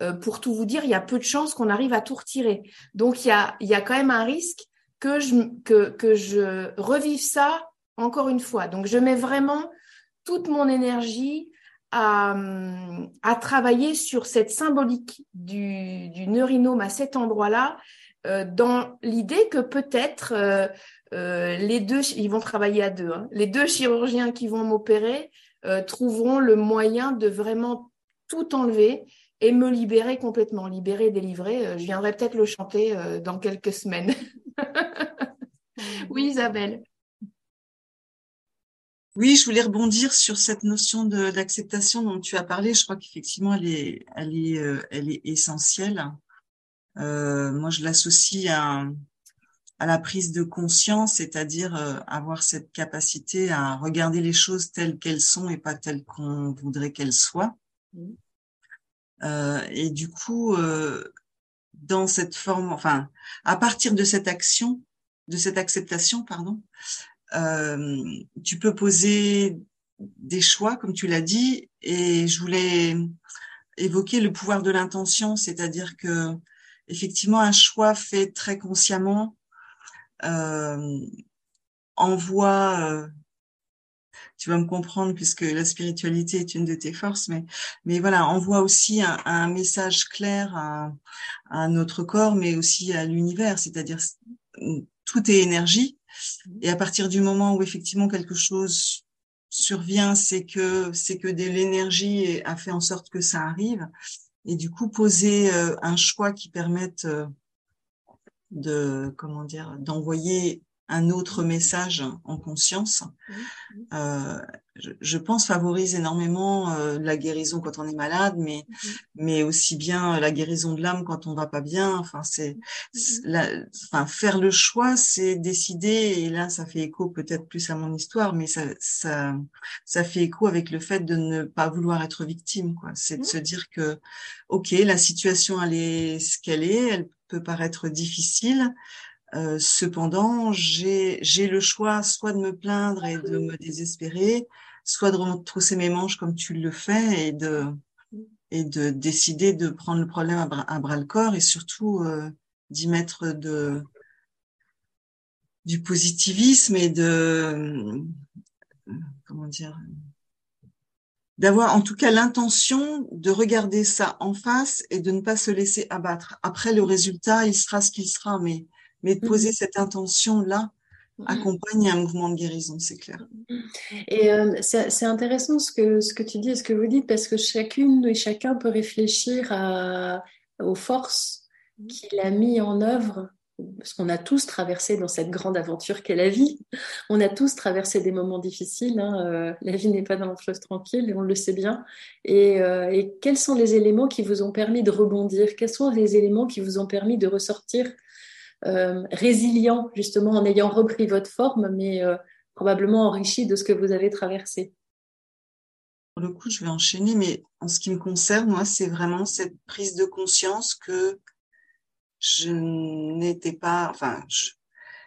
Euh, pour tout vous dire, il y a peu de chances qu'on arrive à tout retirer. Donc, il y a, il y a quand même un risque que je, que, que je revive ça encore une fois. Donc, je mets vraiment toute mon énergie à, à travailler sur cette symbolique du, du neurinome à cet endroit-là euh, dans l'idée que peut-être euh, euh, les deux, ils vont travailler à deux, hein. les deux chirurgiens qui vont m'opérer trouveront le moyen de vraiment tout enlever et me libérer complètement, libérer, délivrer. je viendrai peut-être le chanter dans quelques semaines. oui, Isabelle. Oui, je voulais rebondir sur cette notion d'acceptation dont tu as parlé. Je crois qu'effectivement, elle est, elle est, elle est essentielle. Euh, moi, je l'associe à, à, la prise de conscience, c'est-à-dire euh, avoir cette capacité à regarder les choses telles qu'elles sont et pas telles qu'on voudrait qu'elles soient. Mmh. Euh, et du coup, euh, dans cette forme, enfin, à partir de cette action, de cette acceptation, pardon, tu peux poser des choix, comme tu l'as dit, et je voulais évoquer le pouvoir de l'intention, c'est-à-dire que effectivement, un choix fait très consciemment euh, envoie, euh, tu vas me comprendre puisque la spiritualité est une de tes forces, mais, mais voilà, envoie aussi un, un message clair à, à, notre corps, mais aussi à l'univers, c'est-à-dire tout est énergie. Et à partir du moment où effectivement quelque chose survient, c'est que c'est que de l'énergie a fait en sorte que ça arrive et du coup poser euh, un choix qui permette euh, de comment dire d'envoyer un autre message en conscience, euh, je, pense favorise énormément euh, la guérison quand on est malade, mais mais aussi bien la guérison de l'âme quand on va pas bien. Enfin, c'est, enfin faire le choix, c'est décider. Et là, ça fait écho peut-être plus à mon histoire, mais ça ça ça fait écho avec le fait de ne pas vouloir être victime. Quoi, c'est de se dire que ok, la situation elle est ce qu'elle est, elle peut paraître difficile. Euh, cependant, j'ai le choix soit de me plaindre et de me désespérer, soit de retrousser mes manches comme tu le fais et de et de décider de prendre le problème à bras, le corps et surtout euh, d'y mettre de du positivisme et de comment dire d'avoir en tout cas l'intention de regarder ça en face et de ne pas se laisser abattre. Après le résultat, il sera ce qu'il sera, mais mais de poser mm-hmm. cette intention-là mm-hmm. accompagne un mouvement de guérison, c'est clair. Et euh, c'est intéressant ce que, ce que tu dis et ce que vous dites, parce que chacune et chacun peut réfléchir à, aux forces mm-hmm. qu'il a mis en œuvre parce qu'on a tous traversé dans cette grande aventure qu'est la vie. On a tous traversé des moments difficiles. Hein. Euh, la vie n'est pas dans chose tranquille, et on le sait bien. Et, euh, et, quels sont les éléments qui vous ont permis de rebondir? Quels sont les éléments qui vous ont permis de ressortir résilient, justement, en ayant repris votre forme, mais euh, probablement enrichi de ce que vous avez traversé. Pour le coup, je vais enchaîner, mais en ce qui me concerne, moi, c'est vraiment cette prise de conscience que je n'étais pas, enfin,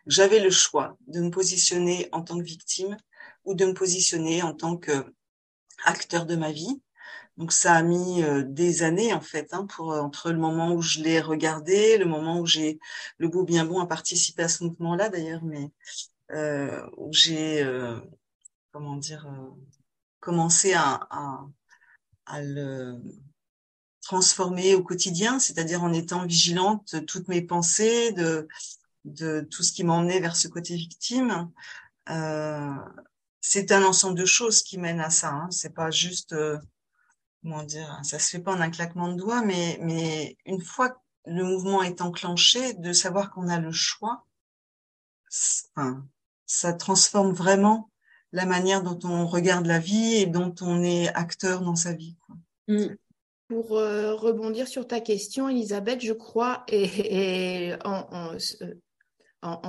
j'avais le choix de me positionner en tant que victime ou de me positionner en tant que acteur de ma vie. Donc ça a mis euh, des années en fait hein, pour euh, entre le moment où je l'ai regardé, le moment où j'ai le beau bien bon à participer à ce mouvement-là d'ailleurs, mais euh, où j'ai euh, comment dire commencé à, à, à, le transformer au quotidien, c'est-à-dire en étant vigilante de toutes mes pensées, de, de tout ce qui m'emmenait vers ce côté victime. Euh, c'est un ensemble de choses qui mènent à ça. Hein. C'est pas juste, euh, comment dire, ça se fait pas en un claquement de doigts, mais, une fois que le mouvement est enclenché, de savoir qu'on a le choix, ça transforme vraiment la manière dont on regarde la vie et dont on est acteur dans sa vie. Mm. Pour euh, rebondir sur ta question, Elisabeth, je crois, et, en, en,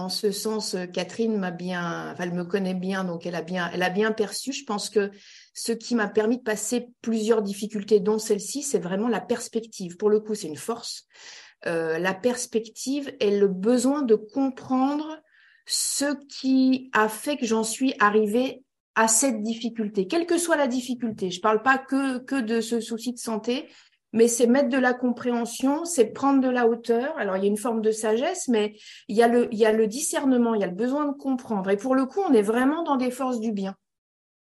ce sens, Catherine m'a bien, enfin, elle me connaît bien, donc elle a bien, elle a bien perçu. Je pense que ce qui m'a permis de passer plusieurs difficultés, dont celle-ci, c'est vraiment la perspective. Pour le coup, c'est une force. Euh, la perspective et le besoin de comprendre ce qui a fait que j'en suis arrivée à cette difficulté, quelle que soit la difficulté. Je ne parle pas que, que de ce souci de santé, mais c'est mettre de la compréhension, c'est prendre de la hauteur. Alors, il y a une forme de sagesse, mais il y, a le, il y a le discernement, il y a le besoin de comprendre. Et pour le coup, on est vraiment dans des forces du bien.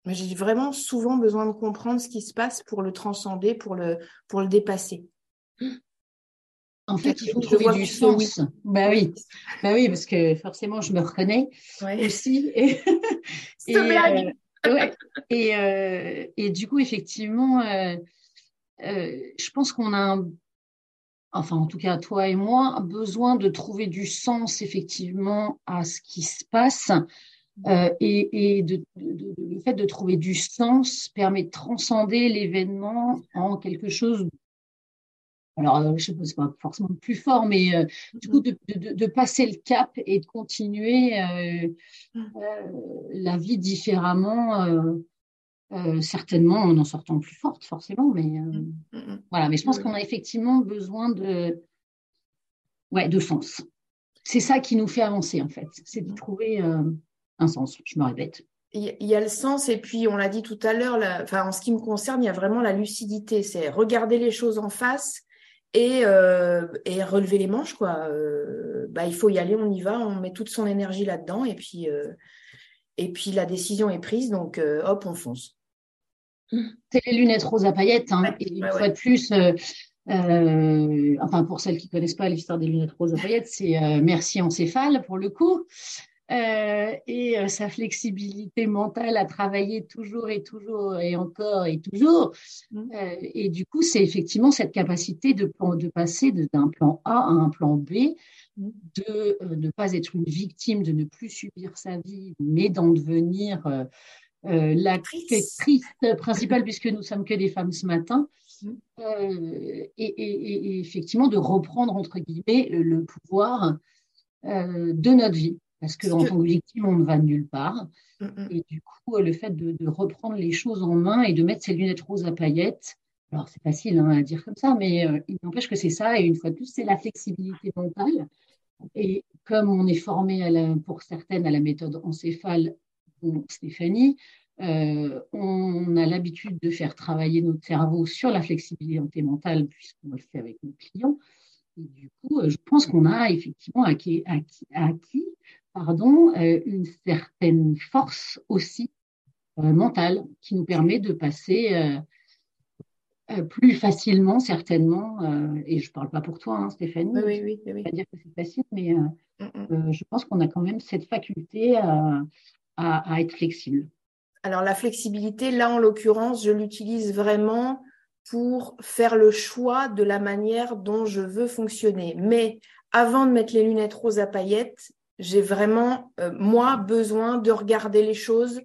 Mais j'ai vraiment souvent besoin de comprendre ce qui se passe pour le transcender, pour le, pour le dépasser. En fait, il faut trouver du sens. Oui. Bah oui, bah oui, parce que forcément, je me reconnais aussi. Et. Euh, et, euh, et, du coup, effectivement, euh, euh, je pense qu'on a, enfin, en tout cas, toi et moi, besoin de trouver du sens effectivement à ce qui se passe. Euh, et, et de, de, le fait de trouver du sens permet de transcender l'événement en quelque chose alors, euh, je ne sais pas, forcément plus fort, mais euh, du coup, de, de, de, passer le cap et de continuer euh, mmh. la vie différemment, certainement en en sortant plus forte, forcément. Mais mmh, mmh, voilà, mais je pense qu'on a effectivement besoin de, ouais, de sens. C'est ça qui nous fait avancer, en fait. C'est de trouver un sens, je me répète il y a le sens et puis on l'a dit tout à l'heure, enfin en ce qui me concerne, il y a vraiment la lucidité, c'est regarder les choses en face et, euh, et relever les manches quoi. Euh, bah, il faut y aller, on y va, on met toute son énergie là-dedans et puis euh, et puis la décision est prise donc euh, hop on fonce. C'est les lunettes roses à paillettes hein. et une fois de plus. enfin, pour celles qui connaissent pas l'histoire des lunettes roses à paillettes, c'est merci encéphale pour le coup. Euh, et euh, sa flexibilité mentale à travailler toujours et toujours et encore et toujours. Mmh. Euh, et du coup, c'est effectivement cette capacité de, de passer d'un plan A à un plan B, mmh. de ne pas être une victime, de ne plus subir sa vie, mais d'en devenir l'actrice triste principale, puisque nous sommes que des femmes ce matin. Mmh. Et, et, et, effectivement de reprendre entre guillemets le pouvoir de notre vie parce qu'en tant que victime, on ne va nulle part. Mm, mm. Et du coup, le fait de, reprendre les choses en main et de mettre ses lunettes roses à paillettes, alors c'est facile hein, à dire comme ça, mais euh, il n'empêche que c'est ça. Et une fois de plus, c'est la flexibilité mentale. Et comme on est formé à pour certaines à la méthode encéphale, dont Stéphanie, euh, on a l'habitude de faire travailler notre cerveau sur la flexibilité mentale, puisqu'on le fait avec nos clients. Et du coup, euh, je pense qu'on a effectivement acquis, acquis, acquis pardon, euh, une certaine force aussi euh, mentale qui nous permet de passer euh, plus facilement, certainement, et je ne parle pas pour toi, hein, Stéphanie, oui, oui, oui, oui. pas dire que c'est facile, mais mm, mm. je pense qu'on a quand même cette faculté à, à, être flexible. Alors la flexibilité, là en l'occurrence, je l'utilise vraiment pour faire le choix de la manière dont je veux fonctionner. Mais avant de mettre les lunettes roses à paillettes, j'ai vraiment, euh, moi, besoin de regarder les choses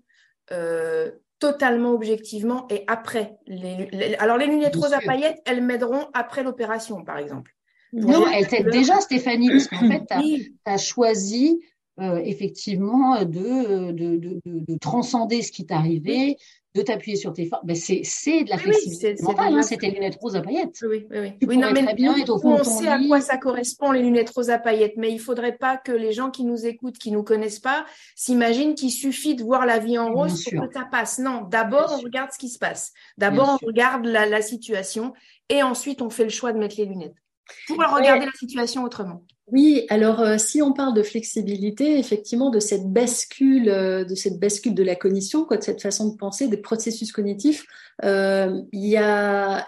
euh, totalement objectivement et après. Les, alors, les lunettes roses à paillettes, elles m'aideront après l'opération, par exemple. Non, elles t'aident déjà, Stéphanie, parce qu'en fait, tu as, choisi euh, effectivement de, de, de, de, transcender ce qui t'est arrivé, de t'appuyer sur tes forces. Ben c'est, c'est de la flexibilité oui, mentale, hein, c'était lunettes roses à paillettes. Oui, oui, oui. oui non, mais bien on sait à quoi ça correspond, les lunettes roses à paillettes, mais il faudrait pas que les gens qui nous écoutent, qui nous connaissent pas, s'imaginent qu'il suffit de voir la vie en rose pour que ça passe. Non, d'abord, on regarde ce qui se passe. D'abord, on regarde la, la situation et ensuite, on fait le choix de mettre les lunettes pour regarder la situation autrement. Oui, alors euh, si on parle de flexibilité, effectivement, de cette bascule, euh, de cette bascule de la cognition, quoi, de cette façon de penser, des processus cognitifs, euh, il y a,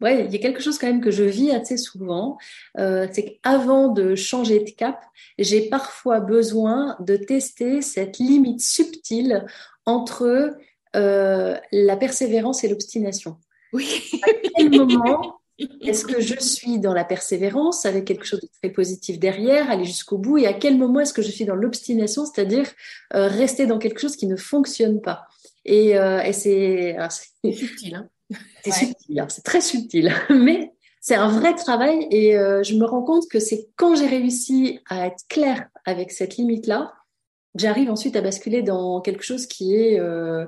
ouais, il y a quelque chose quand même que je vis assez souvent, c'est qu'avant de changer de cap, j'ai parfois besoin de tester cette limite subtile entre la persévérance et l'obstination. Oui. À quel moment est-ce que je suis dans la persévérance avec quelque chose de très positif derrière, aller jusqu'au bout, et à quel moment est-ce que je suis dans l'obstination, c'est-à-dire euh, rester dans quelque chose qui ne fonctionne pas? Et, euh, et c'est subtil, hein. c'est subtil, hein, c'est très subtil, mais c'est un vrai travail et euh, je me rends compte que c'est quand j'ai réussi à être claire avec cette limite-là, j'arrive ensuite à basculer dans quelque chose qui est euh,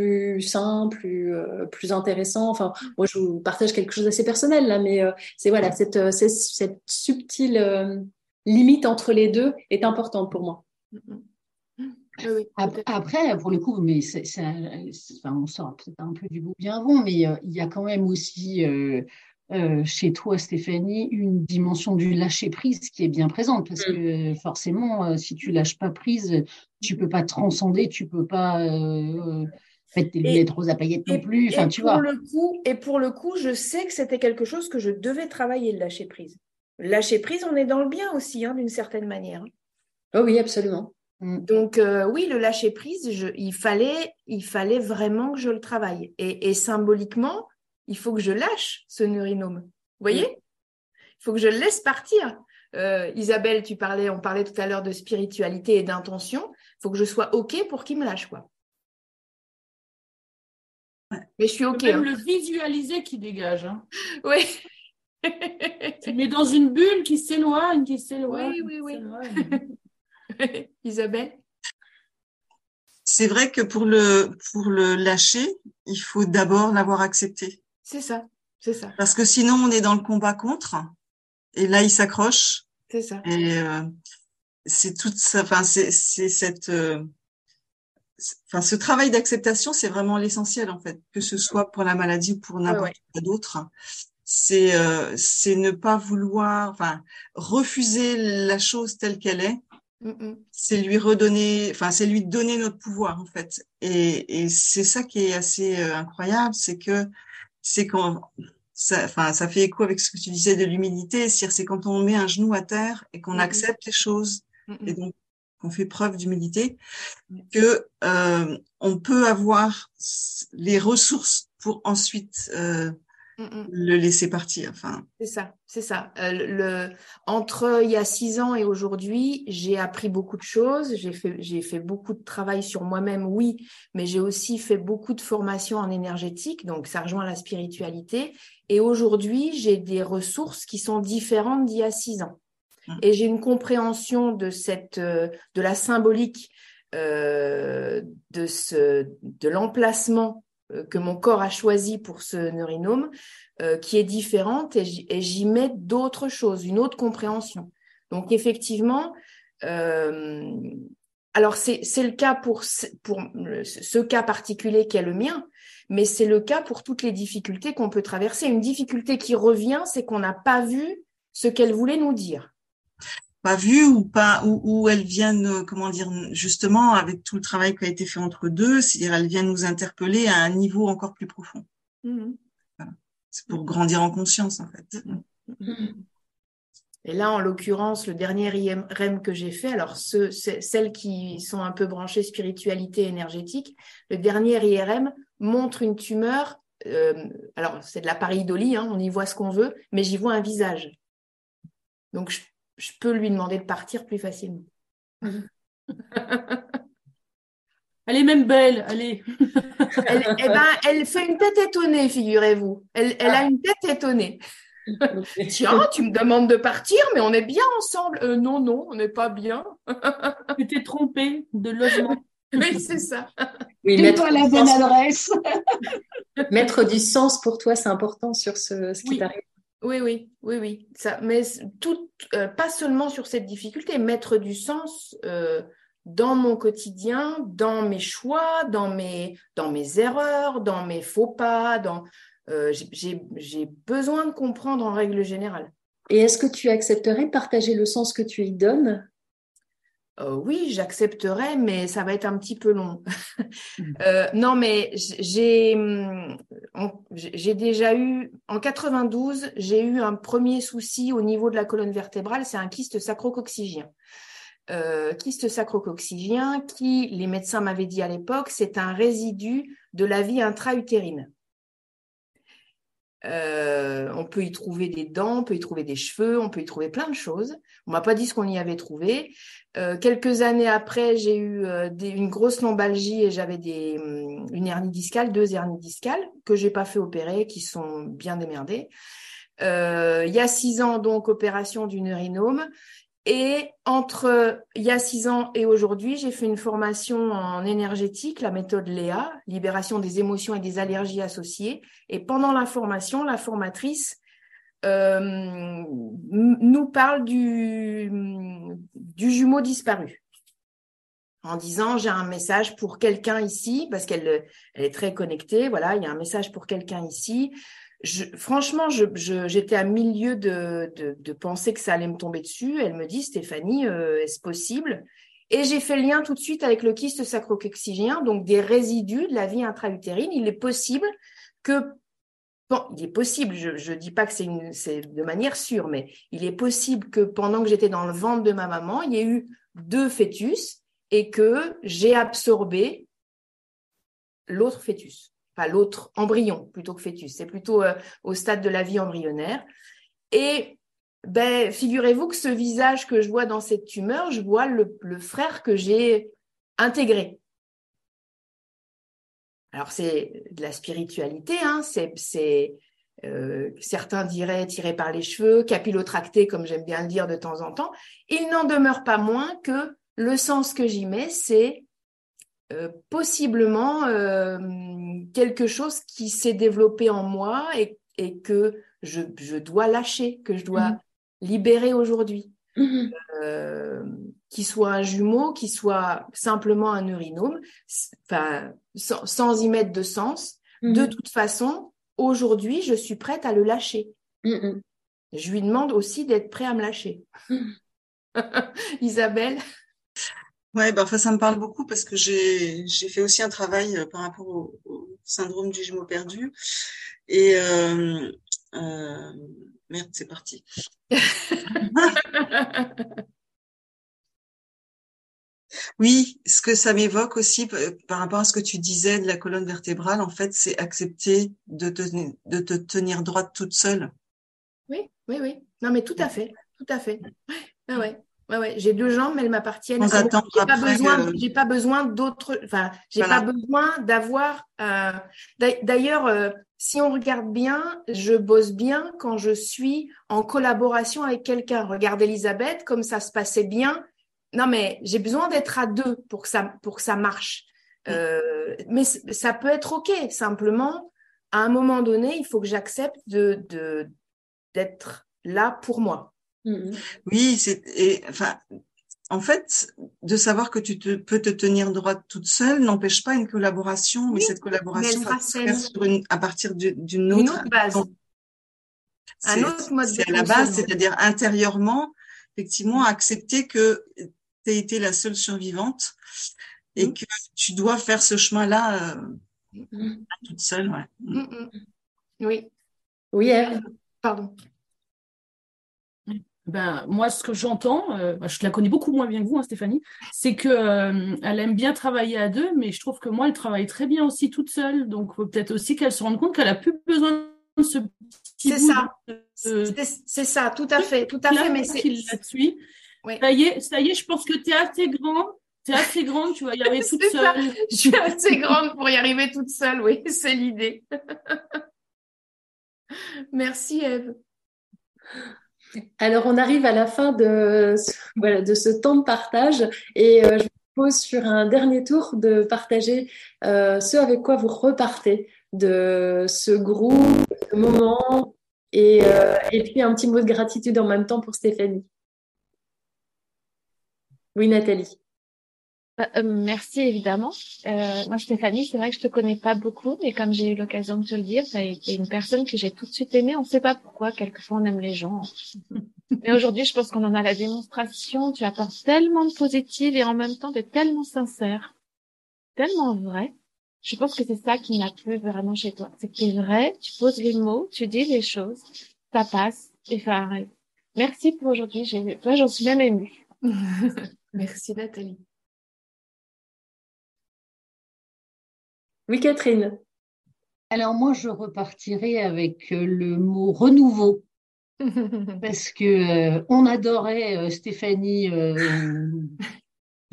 plus simple, plus, euh, plus intéressant. Enfin, moi, je vous partage quelque chose d'assez personnel là, mais euh, c'est voilà, cette, euh, cette, cette subtile euh, limite entre les deux est importante pour moi. Ap- Après, pour le coup, mais c'est- enfin, on sort peut-être un peu du bout bien bon, mais euh, il y a quand même aussi euh, euh, chez toi, Stéphanie, une dimension du lâcher prise qui est bien présente, parce que forcément, euh, si tu lâches pas prise, tu peux pas transcender, tu peux pas euh, mettre tes Et- lunettes roses à paillettes non plus. Enfin, et tu pour vois. le coup, et pour le coup, je sais que c'était quelque chose que je devais travailler, le lâcher prise. Lâcher prise, on est dans le bien aussi, hein, d'une certaine manière. Oh oui, absolument. Donc euh, oui, le lâcher prise, je- il fallait, il fallait vraiment que je le travaille. Et, et symboliquement, il faut que je lâche ce neurinome. Vous voyez? Il faut que je le laisse partir. Euh, Isabelle, tu parlais, on parlait tout à l'heure de spiritualité et d'intention. Il faut que je sois ok pour qu'il me lâche, quoi. Mais je suis ok. Même hein. le visualiser qui dégage. Hein. Oui. Mets dans une bulle qui s'éloigne, qui s'éloigne. Oui, oui, oui. Isabelle? C'est vrai que pour le, pour le lâcher, il faut d'abord l'avoir accepté. C'est ça, c'est ça, Parce que sinon, on est dans le combat contre. Et là, il s'accroche. c'est ça. Et euh, c'est toute ça. Enfin, c'est c'est cette. euh, Enfin, ce travail d'acceptation, c'est vraiment l'essentiel en fait, que ce soit pour la maladie ou pour n'importe ouais. quoi d'autre. C'est euh, c'est ne pas vouloir, enfin, refuser la chose telle qu'elle est. Mm, mm. C'est lui redonner, enfin, c'est lui donner notre pouvoir en fait. Et, et c'est ça qui est assez euh, incroyable, c'est que c'est quand ça, enfin, ça fait écho avec ce que tu disais de l'humilité, c'est quand on met un genou à terre et qu'on Mhm. accepte les choses Mm, et mm. donc qu'on fait preuve d'humilité, que euh, on peut avoir les ressources pour ensuite euh, Mm, mm. le laisser partir. Enfin, C'est ça, c'est ça. Euh, le, entre il y a six ans et aujourd'hui, j'ai appris beaucoup de choses. J'ai fait, j'ai fait beaucoup de travail sur moi-même, oui, mais j'ai aussi fait beaucoup de formations en énergétique, donc ça rejoint la spiritualité. Et aujourd'hui, j'ai des ressources qui sont différentes d'il y a six ans. Et j'ai une compréhension de cette, euh, de la symbolique euh, de ce, de l'emplacement euh, que mon corps a choisi pour ce neurinome, euh, qui est différente et j'y- et j'y mets d'autres choses, une autre compréhension. Donc effectivement, euh, alors c'est le cas pour, pour ce cas particulier qui est le mien, mais c'est le cas pour toutes les difficultés qu'on peut traverser. Une difficulté qui revient, c'est qu'on n'a pas vu ce qu'elle voulait nous dire. Pas vu ou pas, ou, ou elles viennent, euh, comment dire, justement avec tout le travail qui a été fait entre deux, c'est-à-dire elles viennent nous interpeller à un niveau encore plus profond. Mhm. C'est pour grandir en conscience en fait. Et là, en l'occurrence, le dernier IRM que j'ai fait, alors ceux, c'est- celles qui sont un peu branchées spiritualité énergétique, le dernier IRM montre une tumeur. euh, alors, c'est de la pareidolie, hein, on y voit ce qu'on veut, mais j'y vois un visage. Donc, je, je peux lui demander de partir plus facilement. Elle est même belle, allez. Elle, eh ben, elle fait une tête étonnée, figurez-vous. Elle, elle a une tête étonnée. Tiens, tu me demandes de partir, mais on est bien ensemble. Euh, non, non, on n'est pas bien. Tu t'es trompée de logement. Oui, c'est ça. Oui, C'est mettre pas la du bonne sens- adresse? Mettre du sens pour toi, c'est important sur ce, ce qui Oui. t'arrive. Oui, oui, oui, oui. Ça, mais tout, euh, pas seulement sur cette difficulté, mettre du sens euh, dans mon quotidien, dans mes choix, dans mes, dans mes erreurs, dans mes faux pas, dans. euh, j'ai- besoin de comprendre en règle générale. Et est-ce que tu accepterais partager le sens que tu y donnes euh, oui, j'accepterai, mais ça va être un petit peu long. euh, non, mais j'ai hum, j'ai déjà eu en 92, j'ai eu un premier souci au niveau de la colonne vertébrale, c'est un kyste sacrococcygien. Euh, kyste sacrococcygien qui, les médecins m'avaient dit à l'époque, c'est un résidu de la vie intra-utérine. Euh, on peut y trouver des dents, on peut y trouver des cheveux, on peut y trouver plein de choses. On m'a pas dit ce qu'on y avait trouvé. Euh, quelques années après, j'ai eu euh, une grosse lombalgie et j'avais des hum, une hernie discale, deux hernies discales que j'ai pas fait opérer, qui sont bien démerdées. il y a six ans, donc opération du neurinome. Et entre il y a six ans et aujourd'hui, j'ai fait une formation en énergétique, la méthode Léa, libération des émotions et des allergies associées. Et pendant la formation, la formatrice euh, nous parle du, du jumeau disparu en disant j'ai un message pour quelqu'un ici parce qu'elle elle est très connectée voilà il y a un message pour quelqu'un ici franchement, j'étais à milieu de, de, penser que ça allait me tomber dessus. Elle me dit, Stéphanie, euh, est-ce possible? Et j'ai fait le lien tout de suite avec le kyste sacrococcygien, donc des résidus de la vie intra-utérine. Il est possible que, bon, il est possible, je ne dis pas que c'est de manière sûre, mais il est possible que pendant que j'étais dans le ventre de ma maman, il y ait eu deux fœtus et que j'ai absorbé l'autre fœtus l'autre embryon plutôt que fœtus. C'est plutôt euh, au stade de la vie embryonnaire. Et ben, figurez-vous que ce visage que je vois dans cette tumeur, je vois le, frère que j'ai intégré. Alors c'est de la spiritualité, hein, c'est euh, certains diraient tiré par les cheveux, capillotracté, comme j'aime bien le dire de temps en temps. Il n'en demeure pas moins que le sens que j'y mets, c'est euh, possiblement quelque chose qui s'est développé en moi et, et que je, je, dois lâcher, que je dois mhm. libérer aujourd'hui. Mhm. Euh, qui soit un jumeau, qui soit simplement un urinome, enfin, sans, sans, y mettre de sens. De toute façon, aujourd'hui, je suis prête à le lâcher. Je lui demande aussi d'être prêt à me lâcher. Isabelle? Ouais, ben, enfin, ça me parle beaucoup parce que j'ai j'ai fait aussi un travail euh, par rapport au, syndrome du jumeau perdu. Et euh, euh, merde, c'est parti. oui, ce que ça m'évoque aussi par rapport à ce que tu disais de la colonne vertébrale, en fait, c'est accepter de te, de te tenir droite toute seule. Oui, oui, oui. Non, mais tout à fait, tout à fait. Ouais, ouais. Ouais, ouais. J'ai deux jambes, mais elles m'appartiennent. J'ai pas besoin, j'ai pas besoin d'autres. Enfin, j'ai pas besoin d'avoir. Euh... D'ailleurs, euh, si on regarde bien, je bosse bien quand je suis en collaboration avec quelqu'un. Regarde Elisabeth, comme ça se passait bien. Non, mais j'ai besoin d'être à deux pour que ça, pour que ça marche. Euh, mais ça peut être ok. Simplement, à un moment donné, il faut que j'accepte de d'être là pour moi. Mmh oui, c'est enfin en fait, de savoir que tu te, peux te tenir droite toute seule n'empêche pas une collaboration, mais cette collaboration va se faire sur une, à partir d'une autre, base. Un autre mode C'est à la base, c'est-à-dire intérieurement, effectivement, accepter que tu as été la seule survivante et mmh. que tu dois faire ce chemin-là euh, mmh. toute seule. Ouais. Oui. Oui, Eve. Pardon ben, moi, ce que j'entends, euh, je la connais beaucoup moins bien que vous, hein, Stéphanie, c'est que euh, elle aime bien travailler à deux, mais je trouve que moi, elle travaille très bien aussi toute seule. Donc, peut-être aussi qu'elle se rende compte qu'elle a plus besoin de ce petit. C'est ça. C'est ça, tout à fait, tout à fait. Mais c'est. suit. Ça y est, ça y est, je pense que tu es assez grande. Tu es assez grande, tu vas y arriver toute seule. Je suis assez grande pour y arriver toute seule, oui, c'est l'idée. Merci, Eve. Alors, on arrive à la fin de, ce temps de partage et euh, je vous pose sur un dernier tour de partager euh, ce avec quoi vous repartez de ce groupe, ce moment euh, et puis un petit mot de gratitude en même temps pour Stéphanie. Oui, Nathalie. Bah, euh, merci évidemment. Euh, moi, Stéphanie, c'est vrai que je te connais pas beaucoup, mais comme j'ai eu l'occasion de te le dire, tu as été une personne que j'ai tout de suite aimée. On ne sait pas pourquoi. Quelquefois, on aime les gens. Mais aujourd'hui, je pense qu'on en a la démonstration. Tu apportes tellement de positif et en même temps, tu es tellement sincère, tellement vrai. Je pense que c'est ça qui m'a plu vraiment chez toi. C'est que tu es vrai, tu poses les mots, tu dis les choses, ça passe et ça arrive. Merci pour aujourd'hui. Toi, j'en suis même émue. Merci Nathalie. Oui, Catherine. Alors moi, je repartirai avec euh, le mot renouveau. Parce que euh, on adorait euh, Stéphanie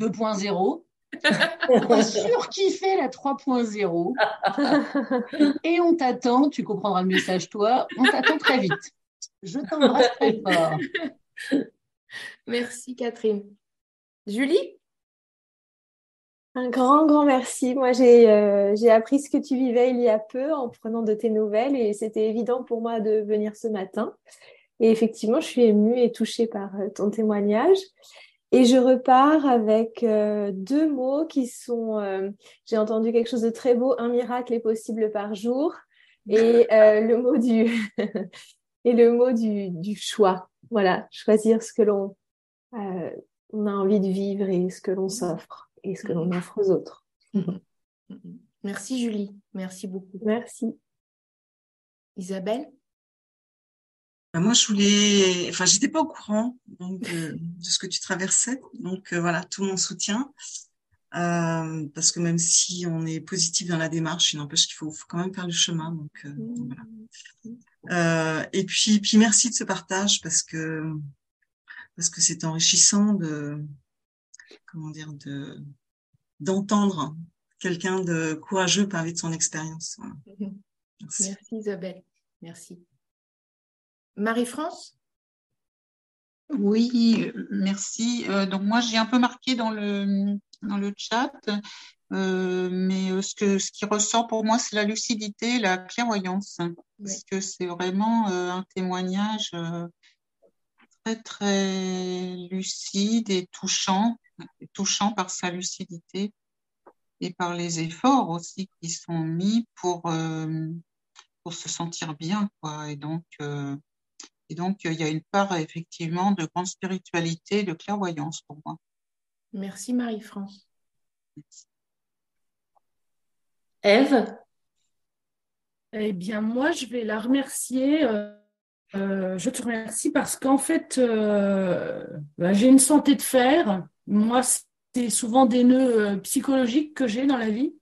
2.0. On a surkiffé la 3.0. Et on t'attend, tu comprendras le message toi, on t'attend très vite. Je t'embrasse très fort. Merci Catherine. Julie? Un grand, grand merci. Moi, j'ai euh, j'ai appris ce que tu vivais il y a peu en prenant de tes nouvelles et c'était évident pour moi de venir ce matin. Et effectivement, je suis émue et touchée par euh, ton témoignage. Et je repars avec euh, deux mots qui sont, j'ai entendu quelque chose de très beau, un miracle est possible par jour, et le mot du et le mot du, du choix. Voilà, choisir ce que l'on on a envie de vivre et ce que l'on s'offre et ce que l'on offre aux autres. Merci Julie, merci beaucoup. Merci. Isabelle? Bah, moi, je voulais, enfin, j'étais pas au courant donc, euh, de ce que tu traversais, donc euh, voilà, tout mon soutien, euh, parce que même si on est positif dans la démarche, il n'empêche qu'il faut, quand même faire le chemin, donc, mmh. voilà. et puis, puis merci de ce partage parce que parce que c'est enrichissant de comment dire, de d'entendre quelqu'un de courageux parler de son expérience. Merci. Isabelle. Merci. Marie-France? Oui, merci. Euh, donc moi j'ai un peu marqué dans le dans le chat, euh, mais euh, ce que ce qui ressort pour moi c'est la lucidité, la clairvoyance, parce que c'est vraiment un témoignage très très lucide et touchant touchant par sa lucidité et par les efforts aussi qui sont mis pour euh, pour se sentir bien quoi. Et donc euh, et donc il y a une part effectivement de grande spiritualité de clairvoyance pour moi. Merci Marie-France. Eve eh bien moi je vais la remercier euh, je te remercie parce qu'en fait, bah, j'ai une santé de fer moi, c'est souvent des nœuds euh, psychologiques que j'ai dans la vie.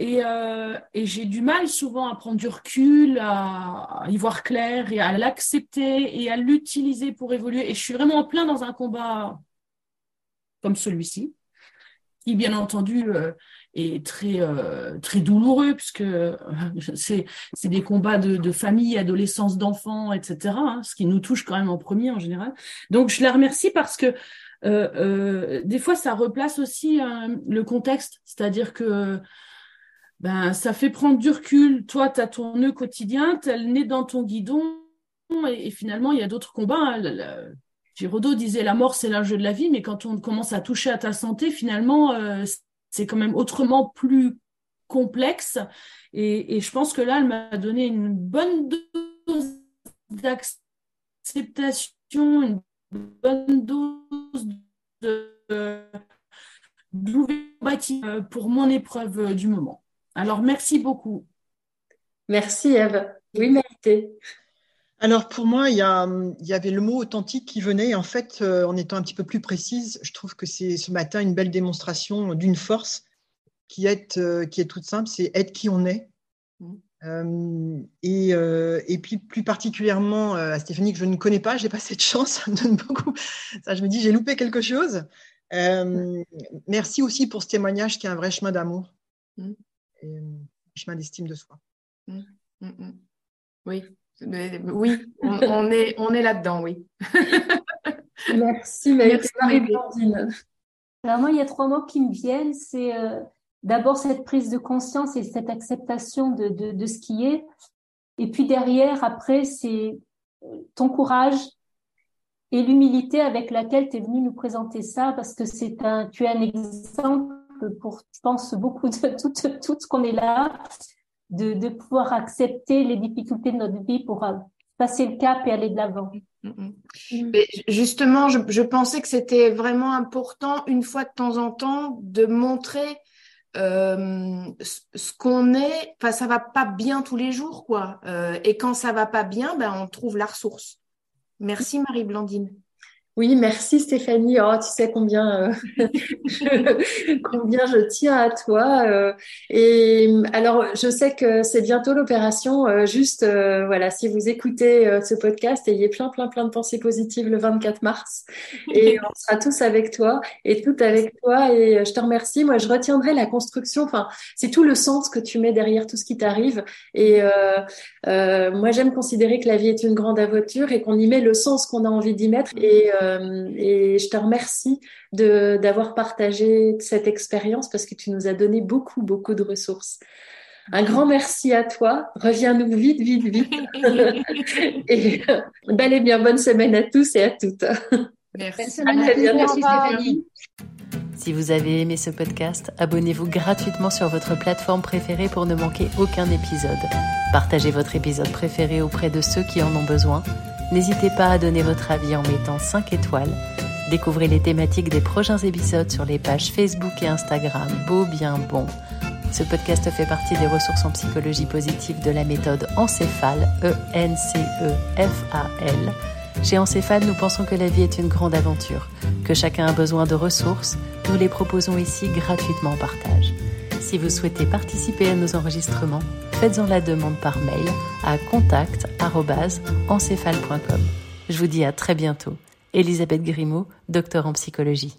Euh, et, j'ai du mal souvent à prendre du recul, à, y voir clair et à l'accepter et à l'utiliser pour évoluer. Et je suis vraiment en plein dans un combat comme celui-ci, qui bien entendu euh, est très très douloureux puisque c'est c'est des combats de, famille, adolescence, d'enfants, etc. Hein, ce qui nous touche quand même en premier en général. Donc je la remercie parce que euh, euh, des fois, ça replace aussi euh, le contexte, c'est-à-dire que ben, ça fait prendre du recul. Toi, tu as ton nœud quotidien, tu le nez dans ton guidon, et, finalement, il y a d'autres combats. Hein. Giraudot disait la mort, c'est l'enjeu de la vie, mais quand on commence à toucher à ta santé, finalement, c'est quand même autrement plus complexe. Et, je pense que là, elle m'a donné une bonne dose d'acceptation, une bonne dose d'ouverture pour mon épreuve du moment. Alors, merci beaucoup. Merci Eve. Oui, mérité. Alors pour moi, il y, il y, avait le mot authentique qui venait. En fait, euh, en étant un petit peu plus précise, je trouve que c'est ce matin une belle démonstration d'une force qui est, euh, qui est toute simple, c'est être qui on est. Mmh. Euh, et, euh, et, puis plus particulièrement à Stéphanie que je ne connais pas, j'ai pas cette chance, ça me beaucoup. Ça, je me dis j'ai loupé quelque chose. merci aussi pour ce témoignage qui est un vrai chemin d'amour, mm. un chemin d'estime de soi. Mm, mm, oui, oui, on, est on est là-dedans, oui. merci, Marie-Blandine. Alors moi, il y a trois mots qui me viennent, c'est d'abord cette prise de conscience et cette acceptation de, de, de, ce qui est. Et puis derrière, après, c'est euh, ton courage et l'humilité avec laquelle tu es venu nous présenter ça, parce que c'est un, tu es un exemple pour, je pense, beaucoup de tout, tout ce qu'on est là, de, de pouvoir accepter les difficultés de notre vie pour, passer le cap et aller de l'avant. Mm, mm. Mais justement, je, je pensais que c'était vraiment important, une fois de temps en temps, de montrer euh, ce qu'on est. Enfin, ça va pas bien tous les jours, quoi. Euh, et quand ça va pas bien, ben, on trouve la ressource. Merci Marie-Blandine. Oui, merci Stéphanie. Oh, tu sais combien, euh, je, combien je tiens à toi. Euh, et alors, je sais que c'est bientôt l'opération. Euh, juste, euh, voilà, si vous écoutez euh, ce podcast, ayez plein, plein, plein de pensées positives le 24 mars. Et on sera tous avec toi et toutes avec toi. Et je te remercie. Moi, je retiendrai la construction. Enfin, c'est tout le sens que tu mets derrière tout ce qui t'arrive. Et moi, j'aime considérer que la vie est une grande aventure et qu'on y met le sens qu'on a envie d'y mettre. Et euh, et je te remercie de d'avoir partagé cette expérience parce que tu nous as donné beaucoup, beaucoup de ressources. Un grand merci à toi. Reviens-nous vite, vite, vite. et euh, bel et bien bonne semaine à tous et à toutes. Merci. Merci Stéphanie. Si vous avez aimé ce podcast, abonnez-vous gratuitement sur votre plateforme préférée pour ne manquer aucun épisode. Partagez votre épisode préféré auprès de ceux qui en ont besoin N'hésitez pas à donner votre avis en mettant 5 étoiles. Découvrez les thématiques des prochains épisodes sur les pages Facebook et Instagram Beau Bien Bon. Ce podcast fait partie des ressources en psychologie positive de la méthode Encéphale, E-N-C-E-F-A-L. Chez Encéphale, nous pensons que la vie est une grande aventure, que chacun a besoin de ressources. Nous les proposons ici gratuitement en partage. Si vous souhaitez participer à nos enregistrements, faites-en la demande par mail à contact.encéphale.com. Je vous dis à très bientôt. Elisabeth Grimaud, docteur en psychologie.